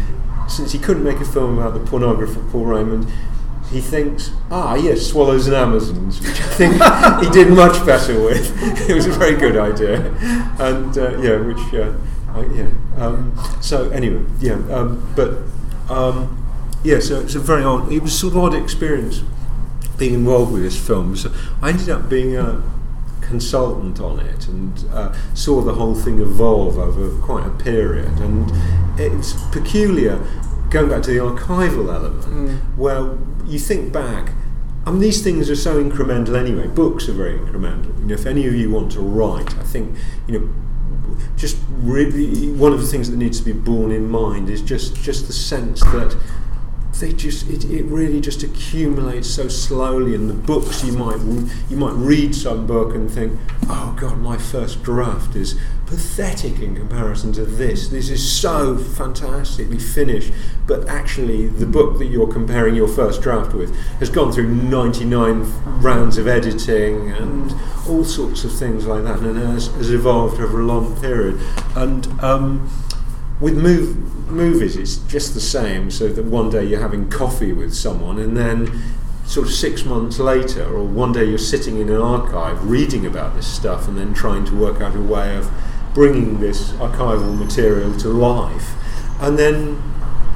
since he couldn't make a film about the pornographer Paul Raymond, he thinks, ah, yes, Swallows and Amazons, which I think he did much better with. it was a very good idea, and uh, yeah, which uh, uh, yeah. Um, so anyway, yeah, um, but um, yeah, so it's a very odd. It was a sort of odd experience being involved with this film. So I ended up being a consultant on it and uh, saw the whole thing evolve over quite a period. And it's peculiar going back to the archival element, Mm. where you think back. I mean, these things are so incremental anyway. Books are very incremental. You know, if any of you want to write, I think you know, just really one of the things that needs to be borne in mind is just just the sense that they just it, it really just accumulates so slowly and the books. You might you might read some book and think oh god my first draft is pathetic in comparison to this this is so fantastically finished but actually the book that you're comparing your first draft with has gone through 99 rounds of editing and all sorts of things like that and has, has evolved over a long period and um, with move, movies, it's just the same. So that one day you're having coffee with someone, and then sort of six months later, or one day you're sitting in an archive reading about this stuff, and then trying to work out a way of bringing this archival material to life, and then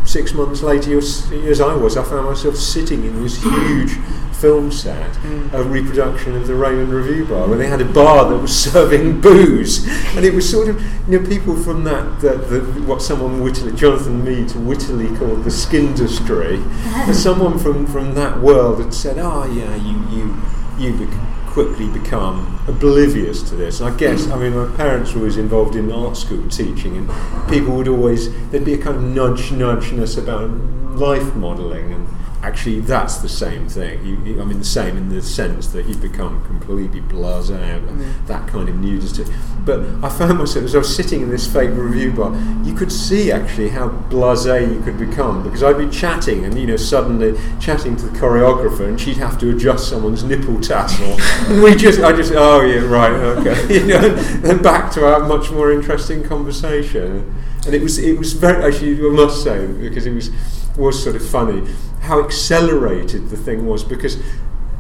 six months later, as I was, I found myself sitting in this huge film set, mm. a reproduction of the Raymond Revue Bar, where they had a bar that was serving booze, and it was sort of you know people from that, that, that what someone wittily, Jonathan Mead wittily called the skin skindustry, someone from from that world had said, oh yeah, you you you quickly become oblivious to this. And I guess, I mean, my parents were always involved in art school teaching, and people would always, there'd be a kind of nudge nudgeness about life modelling and actually that's the same thing. You, you, I mean, the same in the sense that you become completely blasé mm. that kind of nudity. But I found myself as I was sitting in this fake Revuebar, you could see actually how blasé you could become because I'd be chatting and you know suddenly chatting to the choreographer and she'd have to adjust someone's nipple tassel. and we just, I just, oh yeah, right, okay, you know, and back to our much more interesting conversation. And it was, it was very actually, I must say, because it was was sort of funny how accelerated the thing was because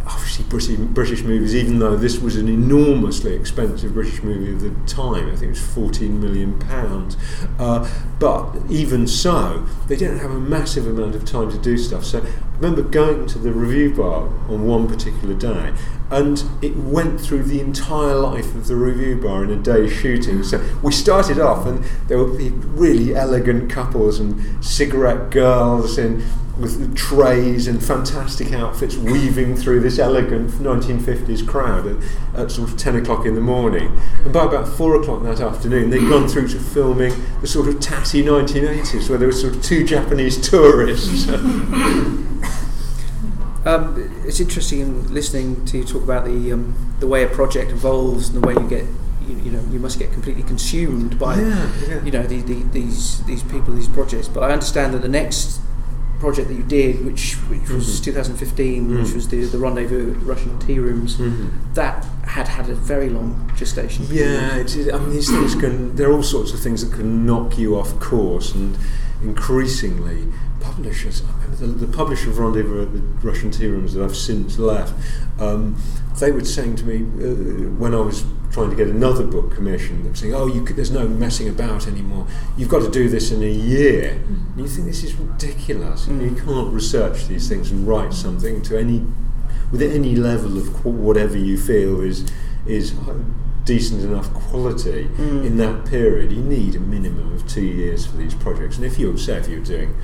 obviously British, British movies, even though this was an enormously expensive British movie of the time, I think it was 14 million pounds, uh, but even so, they didn't have a massive amount of time to do stuff. So I remember going to the Revuebar on one particular day, and it went through the entire life of the Revuebar in a day's shooting. So we started off, and there were really elegant couples and cigarette girls in with trays and fantastic outfits weaving through this elegant 1950s crowd at, at, sort of 10 o'clock in the morning. And by about 4 o'clock that afternoon, they'd gone through to filming the sort of tatty 1980s where there were sort of two Japanese tourists. um, it's interesting in listening to you talk about the, um, the way a project evolves and the way you get you, you, know you must get completely consumed by yeah, yeah. you know the, the, these these people these projects but I understand that the next project that you did, which which was mm-hmm. 2015, mm-hmm. which was the the rendezvous at Russian tea rooms, mm-hmm. that had had a very long gestation. Yeah, it is, I mean these things can. There are all sorts of things that can knock you off course, and increasingly publishers. I remember the, the publisher of Rendezvous at the Russian tea rooms that I've since left. Um, they were saying to me uh, when I was trying to get another book commissioned, they were saying, "Oh, could, there's no messing about anymore. You've got to do this in a year." And you think this is ridiculous. Mm. You can't research these things and write something to any with any level of whatever you feel is is decent enough quality mm. in that period. You need a minimum of two years for these projects. And if you're say if you're doing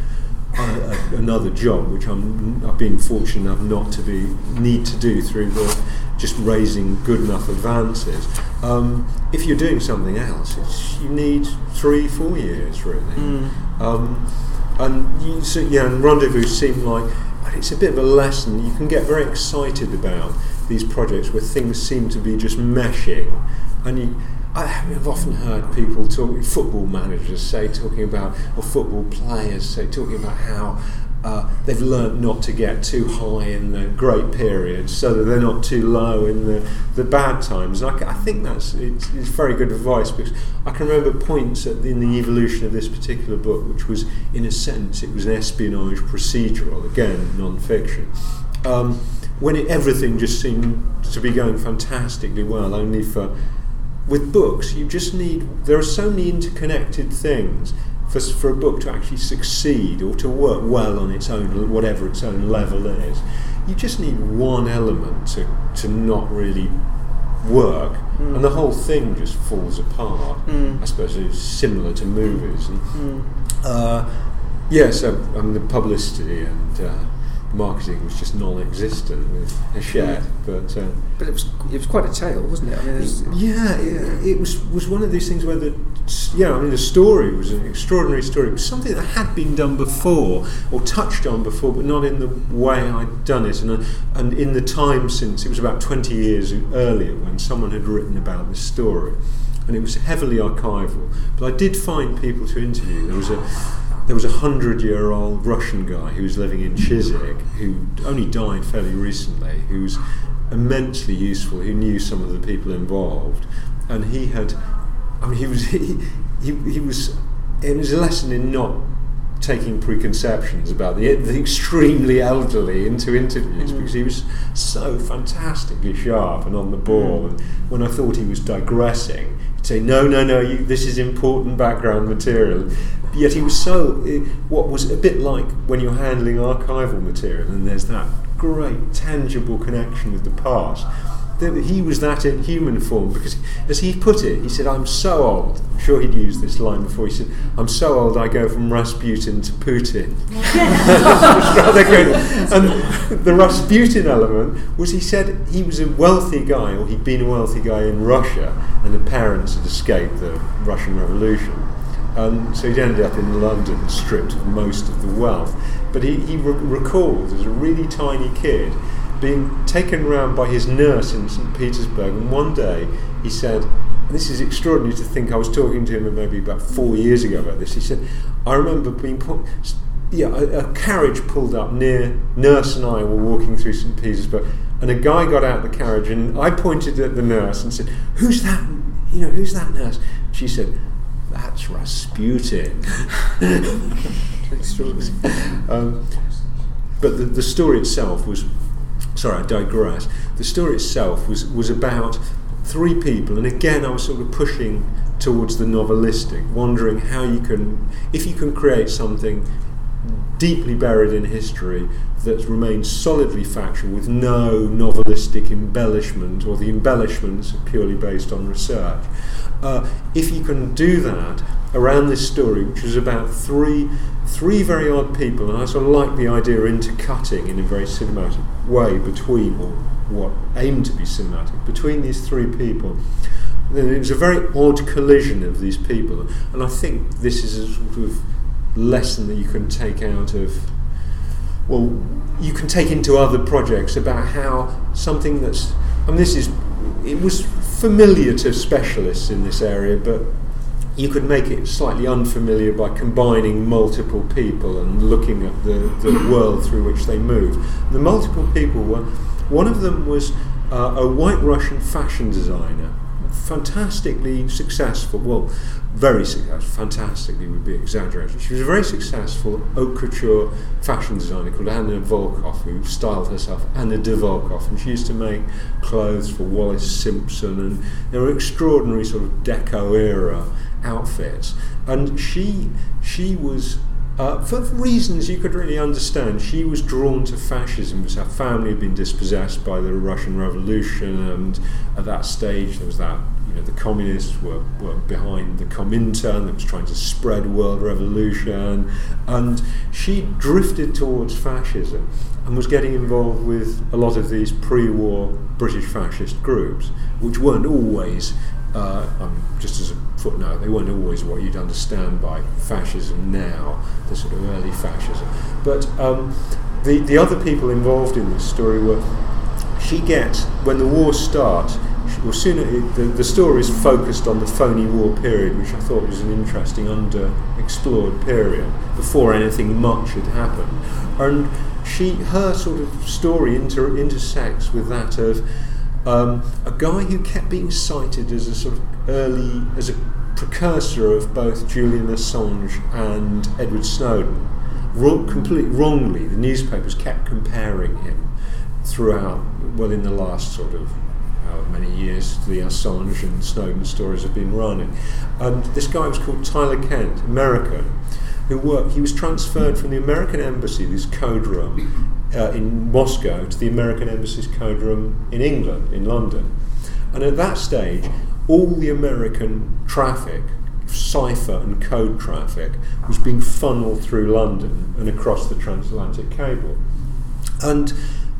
a, another job, which I'm, I've been fortunate enough not to be need to do through the just raising good enough advances. Um, if you're doing something else, you need three, four years really. Mm. Um, and you, so, yeah, and rendezvous seem like it's a bit of a lesson. You can get very excited about these projects where things seem to be just meshing, and you I have often heard people talk, football managers say, talking about, or football players say, talking about how uh, they've learnt not to get too high in the great periods so that they're not too low in the, the bad times. And I, I think that's it's, it's, very good advice because I can remember points the, in the evolution of this particular book, which was, in a sense, it was an espionage procedural, again, non fiction. Um, when it, everything just seemed to be going fantastically well, only for with books, you just need, there are so many interconnected things for, for a book to actually succeed or to work well on its own, whatever its own level is. You just need one element to, to not really work, mm. and the whole thing just falls apart. Mm. I suppose it's similar to movies. And, mm. uh, yeah, so um, the publicity and uh, marketing was just non-existent with Hachette. But uh, but it was it was quite a tale, wasn't it? I mean, yeah, yeah, it was was one of these things where the yeah, I mean, the story was an extraordinary story. It was something that had been done before or touched on before, but not in the way I'd done it. And, and in the time since, it was about 20 years earlier when someone had written about this story. And it was heavily archival. But I did find people to interview. There was a there was a hundred year old Russian guy who was living in Chiswick who only died fairly recently, who was immensely useful, who knew some of the people involved. And he had I mean, he was he, he, he was it was a lesson in not taking preconceptions about the, the extremely elderly into interviews mm. because he was so fantastically sharp and on the ball. Mm. And when I thought he was digressing, say, "No, no, no, you, this is important background material." Yet he was so eh, what was a bit like when you're handling archival material, and there's that great tangible connection with the past he was that in human form because, as he put it, he said, I'm so old. I'm sure he'd used this line before. He said, I'm so old I go from Rasputin to Putin. rather good. And the Rasputin element was he said he was a wealthy guy, or he'd been a wealthy guy in Russia, and the parents had escaped the Russian Revolution. Um, so he'd ended up in London stripped of most of the wealth. But he, he re- recalled as a really tiny kid being taken around by his nurse in St. Petersburg, and one day he said, this is extraordinary to think, I was talking to him maybe about four years ago about this. He said, I remember being put, yeah, a, a carriage pulled up near, nurse and I were walking through St. Petersburg, and a guy got out of the carriage, and I pointed at the nurse and said, Who's that? You know, who's that nurse? She said, That's Rasputin. extraordinary. Um, but the, the story itself was sorry, I digress. The story itself was, was about three people, and again, I was sort of pushing towards the novelistic, wondering how you can, if you can create something deeply buried in history that remains solidly factual with no novelistic embellishment, or the embellishments are purely based on research. Uh, if you can do that around this story, which was about three three very odd people, and I sort of like the idea of intercutting in a very cinematic way between, or what aimed to be cinematic, between these three people. Then it was a very odd collision of these people, and I think this is a sort of lesson that you can take out of, well, you can take into other projects about how something that's, I mean, this is, it was familiar to specialists in this area, but you could make it slightly unfamiliar by combining multiple people and looking at the, the world through which they move. The multiple people were, one of them was uh, a white Russian fashion designer, fantastically successful, well, very successful, fantastically would be exaggerated. She was a very successful haute couture fashion designer called Anna Volkov, who styled herself Anna de Volkov, and she used to make clothes for Wallis Simpson, and they were extraordinary sort of deco era outfits, and she she was. Uh, for reasons you could really understand, she was drawn to fascism because her family had been dispossessed by the Russian Revolution, and at that stage there was that you know the communists were, were behind the Comintern that was trying to spread world revolution, and she drifted towards fascism and was getting involved with a lot of these pre-war British fascist groups, which weren't always uh, um, just as a footnote, they weren't always what you'd understand by fascism now, the sort of early fascism. But um, the, the other people involved in this story were she gets, when the war starts, well, sooner it, the, the story is focused on the phony war period, which I thought was an interesting underexplored period before anything much had happened. And she, her sort of story inter, intersects with that of um, a guy who kept being cited as a sort of early, as a precursor of both Julian Assange and Edward Snowden. Wrong, completely wrongly, the newspapers kept comparing him throughout, well, in the last sort of how many years the Assange and Snowden stories have been running. And this guy was called Tyler Kent, American, who worked, he was transferred from the American embassy, this code room, uh, in Moscow to the American Embassy's code room in England, in London. And at that stage, all the American traffic, cipher and code traffic, was being funneled through London and across the transatlantic cable. And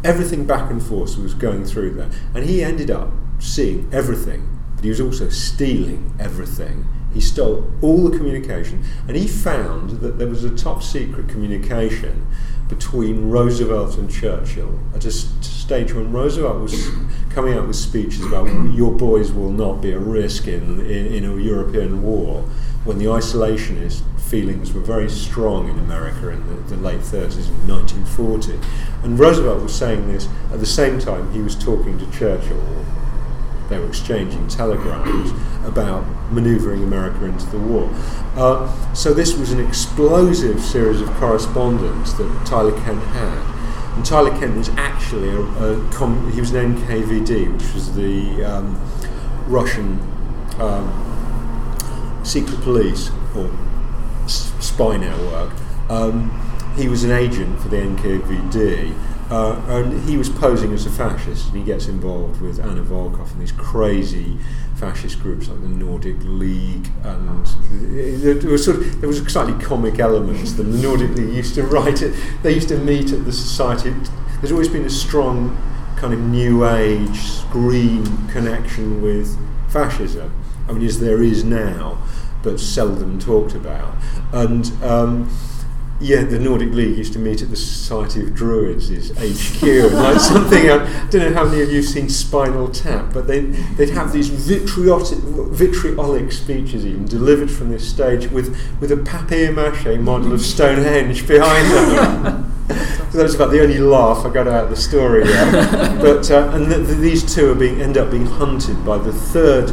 everything back and forth was going through there. And he ended up seeing everything but he was also stealing everything. He stole all the communication, and he found that there was a top secret communication between Roosevelt and Churchill at a st- stage when Roosevelt was coming out with speeches about your boys will not be a risk in, in, in a European war, when the isolationist feelings were very strong in America in the, the late 30s and 1940. And Roosevelt was saying this at the same time he was talking to Churchill. They were exchanging telegrams about manoeuvring America into the war. Uh, so this was an explosive series of correspondence that Tyler Kent had. And Tyler Kent was actually a, a com- he was an NKVD, which was the um, Russian um, secret police or s- spy network. Um, he was an agent for the NKVD. Uh, and he was posing as a fascist, and he gets involved with Anna Volkov and these crazy fascist groups like the Nordic League, and there was sort of there was slightly comic elements. The Nordic League used to write it; they used to meet at the society. There's always been a strong kind of new age green connection with fascism. I mean, as there is now, but seldom talked about, and. Um, yeah, the Nordic League used to meet at the Society of Druids' HQ, and like something. I don't know how many of you have seen Spinal Tap, but they they'd have these vitriotic, vitriolic speeches, even delivered from this stage, with with a papier-mâché model of Stonehenge behind them. so that's about the only laugh I got out of the story. But uh, and th- th- these two are being end up being hunted by the third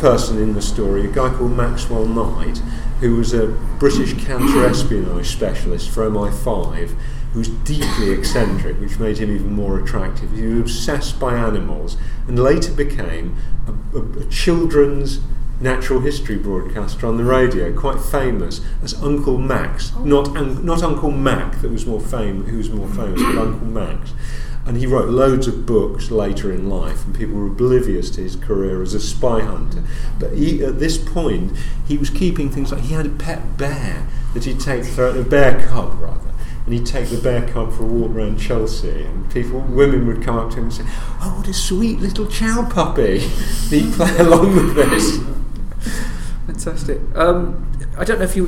person in the story, a guy called Maxwell Knight who was a British counter-espionage specialist for MI5, who was deeply eccentric, which made him even more attractive. He was obsessed by animals, and later became a, a, a children's natural history broadcaster on the radio, quite famous as Uncle Max. Oh. Not un, not Uncle Mac that was more famous, who was more famous, but Uncle Max. And he wrote loads of books later in life, and people were oblivious to his career as a spy hunter. But he, at this point, he was keeping things like he had a pet bear that he'd take for a bear cub, rather, and he'd take the bear cub for a walk around Chelsea, and people, women would come up to him and say, "Oh, what a sweet little chow puppy!" he'd play along with this. Fantastic. Um, I don't know if you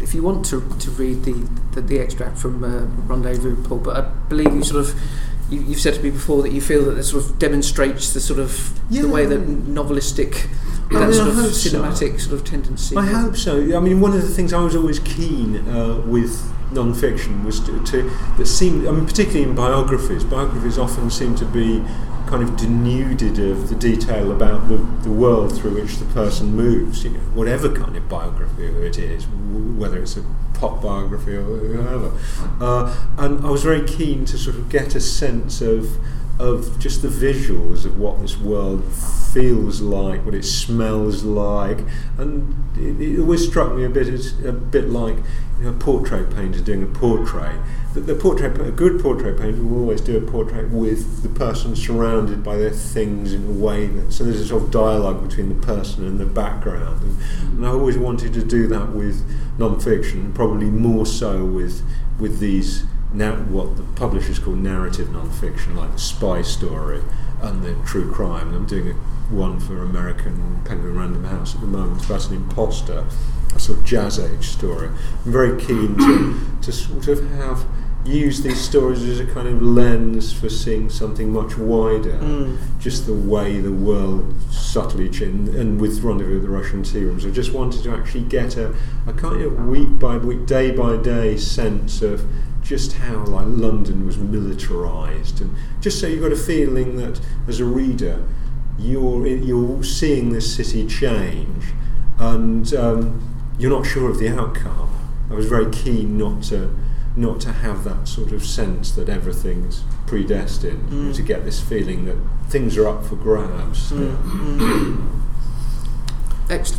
if you want to, to read the, the, the extract from uh, Rendezvous, Paul, but I believe you sort of you, you've said to me before that you feel that it sort of demonstrates the sort of Yeah. the way that novelistic I that mean, sort I of hope so. cinematic sort of tendency. I hope so. I mean, one of the things I was always keen uh, with non-fiction was to, to that seemed. I mean, particularly in biographies. Biographies often seem to be kind of denuded of the detail about the, the world through which the person moves. You know, whatever kind of biography it is, whether it's a pop biography or whatever. Uh, and I was very keen to sort of get a sense of of just the visuals of what this world feels like, what it smells like, and it, it always struck me a bit as a bit like you know, a portrait painter doing a portrait. That the portrait, a good portrait painter will always do a portrait with the person surrounded by their things in a way that so there's a sort of dialogue between the person and the background, and, and I always wanted to do that with non-fiction, probably more so with with these now what the publishers call narrative non-fiction, like spy story and the true crime. I'm doing a one for American Penguin Random House at the moment. About an imposter, a sort of jazz age story. I'm very keen to, to sort of have use these stories as a kind of lens for seeing something much wider. Mm. Just the way the world subtly changed, and with Rendezvous at the Russian Tea Rooms, I just wanted to actually get a, a kind of week by week, day by day sense of just how like London was militarized, and just so you got a feeling that as a reader, you're you're seeing this city change, and um, you're not sure of the outcome. I was very keen not to not to have that sort of sense that everything's predestined, Mm. to get this feeling that things are up for grabs. Mm, mm. Ex-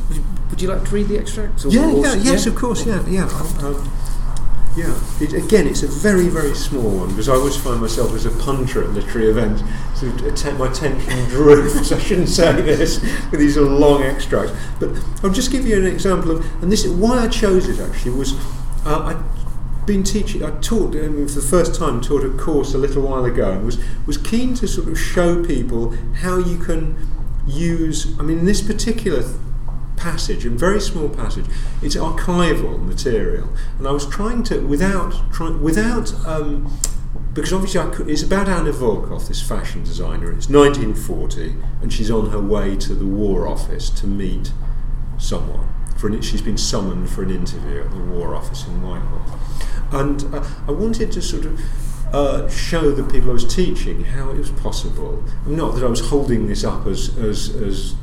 would you like to read the extract? or- Yeah, yeah, yes, of course, yeah, yeah. Um, yeah, it, again, it's a very, very small one because I always find myself as a punter at literary events. So att- my attention drifts. I shouldn't say this with these long extracts, but I'll just give you an example of. And this, why I chose it actually was, uh, I'd been teaching. I taught um, for the first time taught a course a little while ago, and was was keen to sort of show people how you can use. I mean, this particular passage, a very small passage, it's archival material, and I was trying to without trying without. Um, because obviously I could, it's about Anna Volkov, this fashion designer. It's 1940, and she's on her way to the War Office to meet someone. For an, she's been summoned for an interview at the War Office in Whitehall, and uh, I wanted to sort of uh, show the people I was teaching how it was possible. Not that I was holding this up as as, as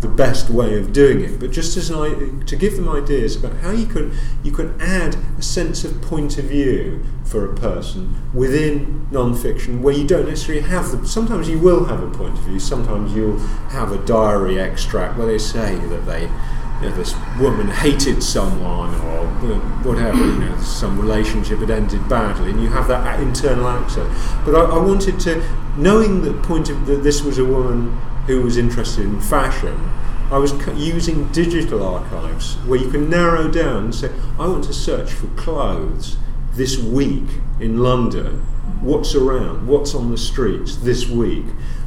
the best way of doing it, but just as an, to give them ideas about how you could you could add a sense of point of view for a person within non-fiction where you don't necessarily have them. Sometimes you will have a point of view. Sometimes you'll have a diary extract where they say that they. This woman hated someone, or whatever. You know, some relationship had ended badly, and you have that internal accent. But I, I wanted to, knowing the point of that this was a woman who was interested in fashion, I was using digital archives where you can narrow down and say, I want to search for clothes this week in London. What's around? What's on the streets this week?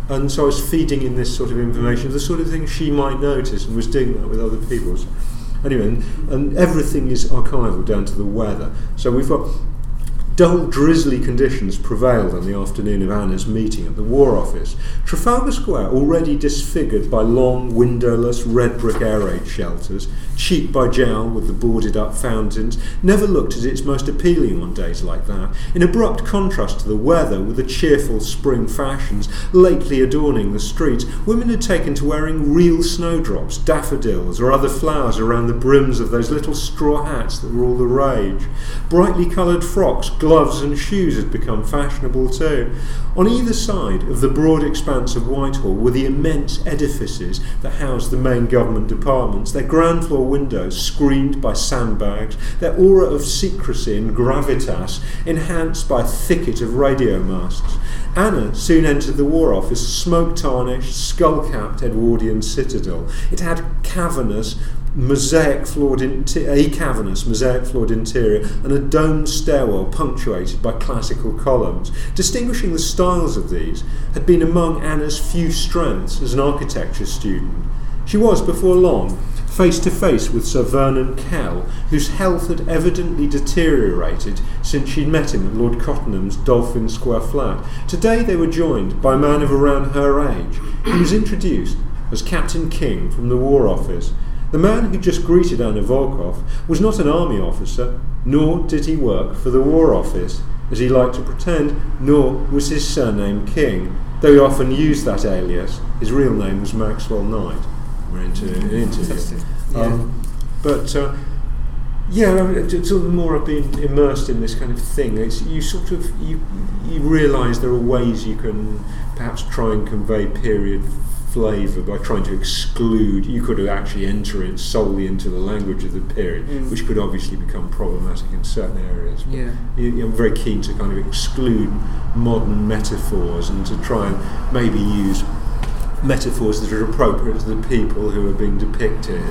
And so I was feeding in this sort of information, the sort of thing she might notice, and was doing that with other people. Anyway, and, and everything is archival down to the weather. So we've got dull, drizzly conditions prevailed on the afternoon of Anna's meeting at the War Office. Trafalgar Square, already disfigured by long, windowless, red brick air raid shelters, cheap by jowl with the boarded up fountains, never looked at its most appealing on days like that, in abrupt contrast to the weather with the cheerful spring fashions lately adorning the streets. Women had taken to wearing real snowdrops, daffodils, or other flowers around the brims of those little straw hats that were all the rage. Brightly coloured frocks, gloves and shoes had become fashionable too. On either side of the broad expanse of Whitehall were the immense edifices that housed the main government departments, their ground floor windows screened by sandbags, their aura of secrecy and gravitas enhanced by a thicket of radio masts. Anna soon entered the War Office, smoke tarnished, skull capped Edwardian citadel. It had cavernous, mosaic floored inter- a cavernous mosaic floored interior and a domed stairwell punctuated by classical columns. Distinguishing the styles of these had been among Anna's few strengths as an architecture student. She was, before long, face to face with Sir Vernon Kell, whose health had evidently deteriorated since she'd met him at Lord Cottenham's Dolphin Square flat. Today they were joined by a man of around her age. He was introduced as Captain King from the War Office. The man who just greeted Anna Volkov was not an army officer, nor did he work for the War Office, as he liked to pretend, nor was his surname King, though he often used that alias. His real name was Maxwell Knight. We're into interview. Yeah. Um, but uh, yeah, I mean, the more I've been immersed in this kind of thing. It's you sort of you you realise there are ways you can perhaps try and convey period flavour by trying to exclude. You could actually enter it solely into the language of the period, Mm. which could obviously become problematic in certain areas. But Yeah. you- I'm very keen to kind of exclude modern metaphors and to try and maybe use metaphors that are appropriate to the people who are being depicted.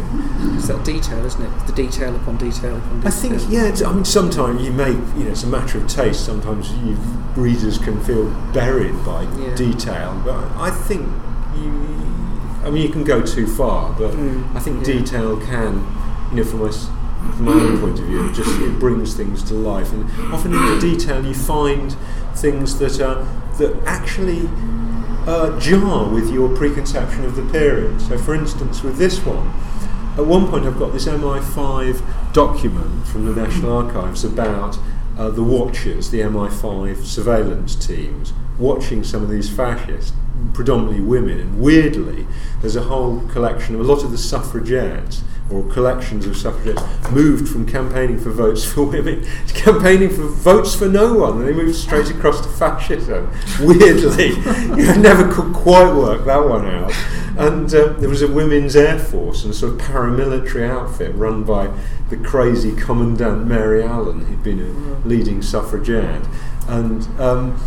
It's that detail, isn't it? The detail upon detail upon detail. I think, yeah, it's, I mean, sometimes you may, you know, it's a matter of taste. Sometimes you, readers can feel buried by Yeah. detail, but I think you, I mean, you can go too far, but Mm, I think yeah. detail can, you know, from my, from my own point of view, it just it brings things to life, and often in the detail you find things that are that actually uh, jar with your preconception of the period. So, for instance, with this one, at one point I've got this MI5 document from the National Archives about uh, the watchers, the MI5 surveillance teams, watching some of these fascists, predominantly women. And weirdly, there's a whole collection of a lot of the suffragettes or collections of suffragettes moved from campaigning for votes for women to campaigning for votes for no one, and they moved straight across to fascism. Weirdly, you know, never could quite work that one out. And uh, there was a women's air force and a sort of paramilitary outfit run by the crazy Commandant Mary Allen, who'd been a leading suffragette, and. Um,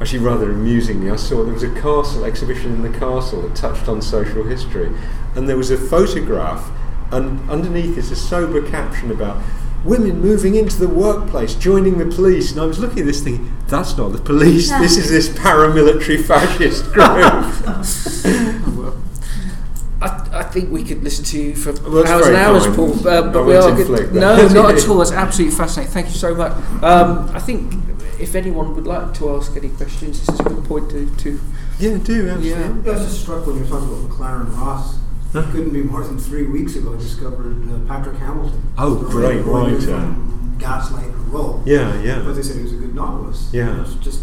Actually, rather amusingly, I saw there was a castle exhibition in the castle that touched on social history, and there was a photograph, and underneath is a sober caption about women moving into the workplace, joining the police. And I was looking at this thing, that's not the police, this is this paramilitary fascist group. Well. I think we could listen to you for Well, hours and hours, kind. Paul. Uh, I but we are good. No, not at all. That's absolutely fascinating. Thank you so much. Um, I think if anyone would like to ask any questions, this is a good point to. to Yeah, do absolutely. Yeah. I was just struck when you were talking about Maclaren Ross. Huh? It couldn't be more than three weeks ago. I discovered uh, Patrick Hamilton. Oh, The great writer writer. from Gaslight and Rope. Yeah, But yeah. they said he was a good novelist. Yeah. It was just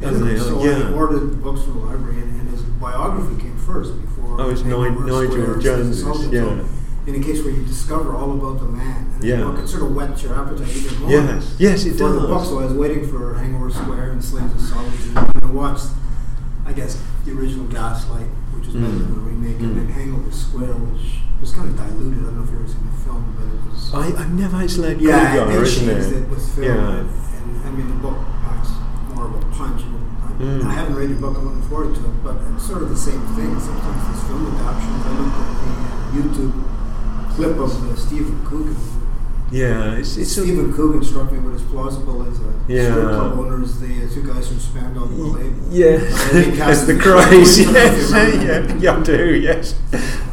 And they identical. are- So yeah. I ordered books from the library, and, and his biography came first before. Oh, it's Hangover Nigel Jones. Jones's, Sultan. yeah. In a case where you discover all about the man, and Yeah. the book, it sort of whets your appetite even more. Yes, yes, it for the book, so I was waiting for Hangover Square and Slaves of Solitude, and I watched, I guess, the original Gaslight, which better Mm. than the remake, Mm. and then Hangover Square, which was kind of diluted. I don't know if you've ever seen the film, but it was. I, I've never actually like yeah, Guy, they isn't changed it? film, Yeah. and, and I mean the book packs more of a punch. I, Mm. I haven't read your book, I'm looking forward to it, but it's sort of the same thing. Sometimes these film adaptations, I looked at the YouTube clip of Stephen Coogan. Yeah, it's it's a, Stephen Coogan struck me what is plausible as a Yeah. strip club owners, the uh, two guys from Spandau Ballet. Yeah, as the the Krays. Krays, Yes, I don't know if you remember. yeah, yeah, I do. Yes.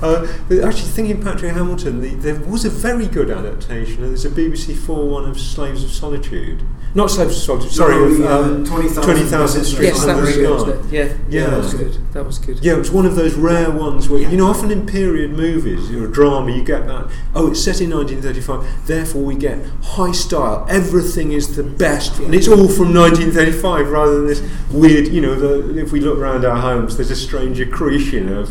Uh, but actually, thinking Patrick Hamilton, the, there was a very good adaptation. There's a BBC Four one of Slaves of Solitude. Not Slaves of Solitude. Sorry, No, of the, uh, um, 20,000 20,000 Streets Streets yes, Under that the was good. Sky. wasn't? Yeah, Yeah. that was good. That was good. Yeah, it was one of those rare ones where you know often in period movies or drama you get that oh it's set in 1935 therefore we get high style. Everything is the best. And it's all from 1935 rather than this weird you know the, if we look around our homes there's a strange accretion of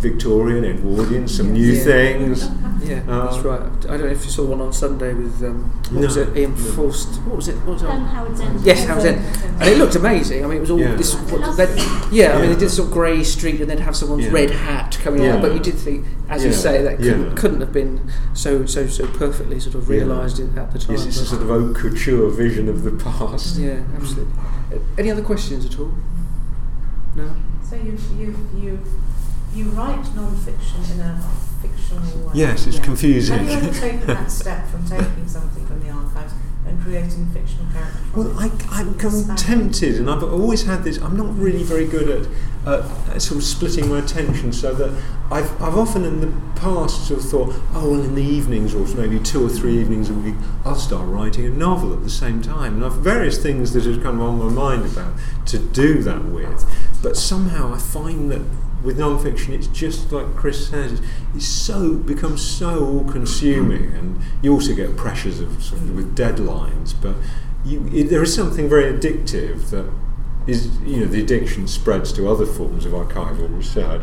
Victorian Edwardian some new Yeah. things Yeah, Uh, that's right. I don't know if you saw one on Sunday with um, what No, was it? Ian no. Forst. What was it? What was it? Um, on? Howard's End. Yes, Howard's End. And it looked amazing. I mean, it was all Yeah. this. What, that, it. yeah, I mean, Yeah. they did sort of grey street and then have someone's Yeah. red hat coming Yeah. out. But you did think, as you say, that couldn't, Yeah. couldn't have been so so so perfectly sort of realised it at the time. yes, it's a sort of haute couture vision of the past yeah, absolutely. Any other questions at all? No. So you you you you write non-fiction in a fictional yes it's Yeah. confusing Have you ever taken that step from taking something from the archives and creating a fictional character? Well. I, I'm tempted, and I've always had this. I'm not really very good at, uh, sort of splitting my attention, so that I've, I've often in the past sort of thought, oh, well, in the evenings, or maybe two or three evenings a week, I'll start writing a novel at the same time. And I've various things that are kind of on my mind about to do that with, but somehow I find that with non-fiction, it's just like Chris says, it's, so becomes so all-consuming, and you also get pressures of sort of with deadlines. But you, it, there is something very addictive that is, you know, the addiction spreads to other forms of archival research.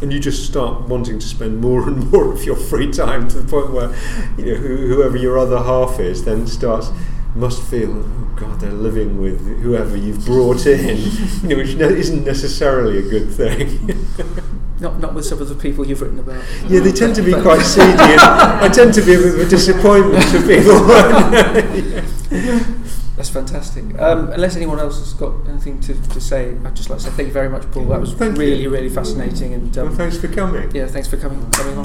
And you just start wanting to spend more and more of your free time to the point where, you know, who, whoever your other half is then starts must feel, oh God, they're living with whoever you've brought in, you know, which isn't necessarily a good thing. Not not with some of the people you've written about. yeah, they tend to be quite seedy, and I tend to be a bit of a disappointment to people. That's fantastic. Um, unless anyone else has got anything to, to say, I'd just like to say thank you very much, Paul. That was Thank you. really, really fascinating. And well, um, thanks for coming. yeah, thanks for coming coming on.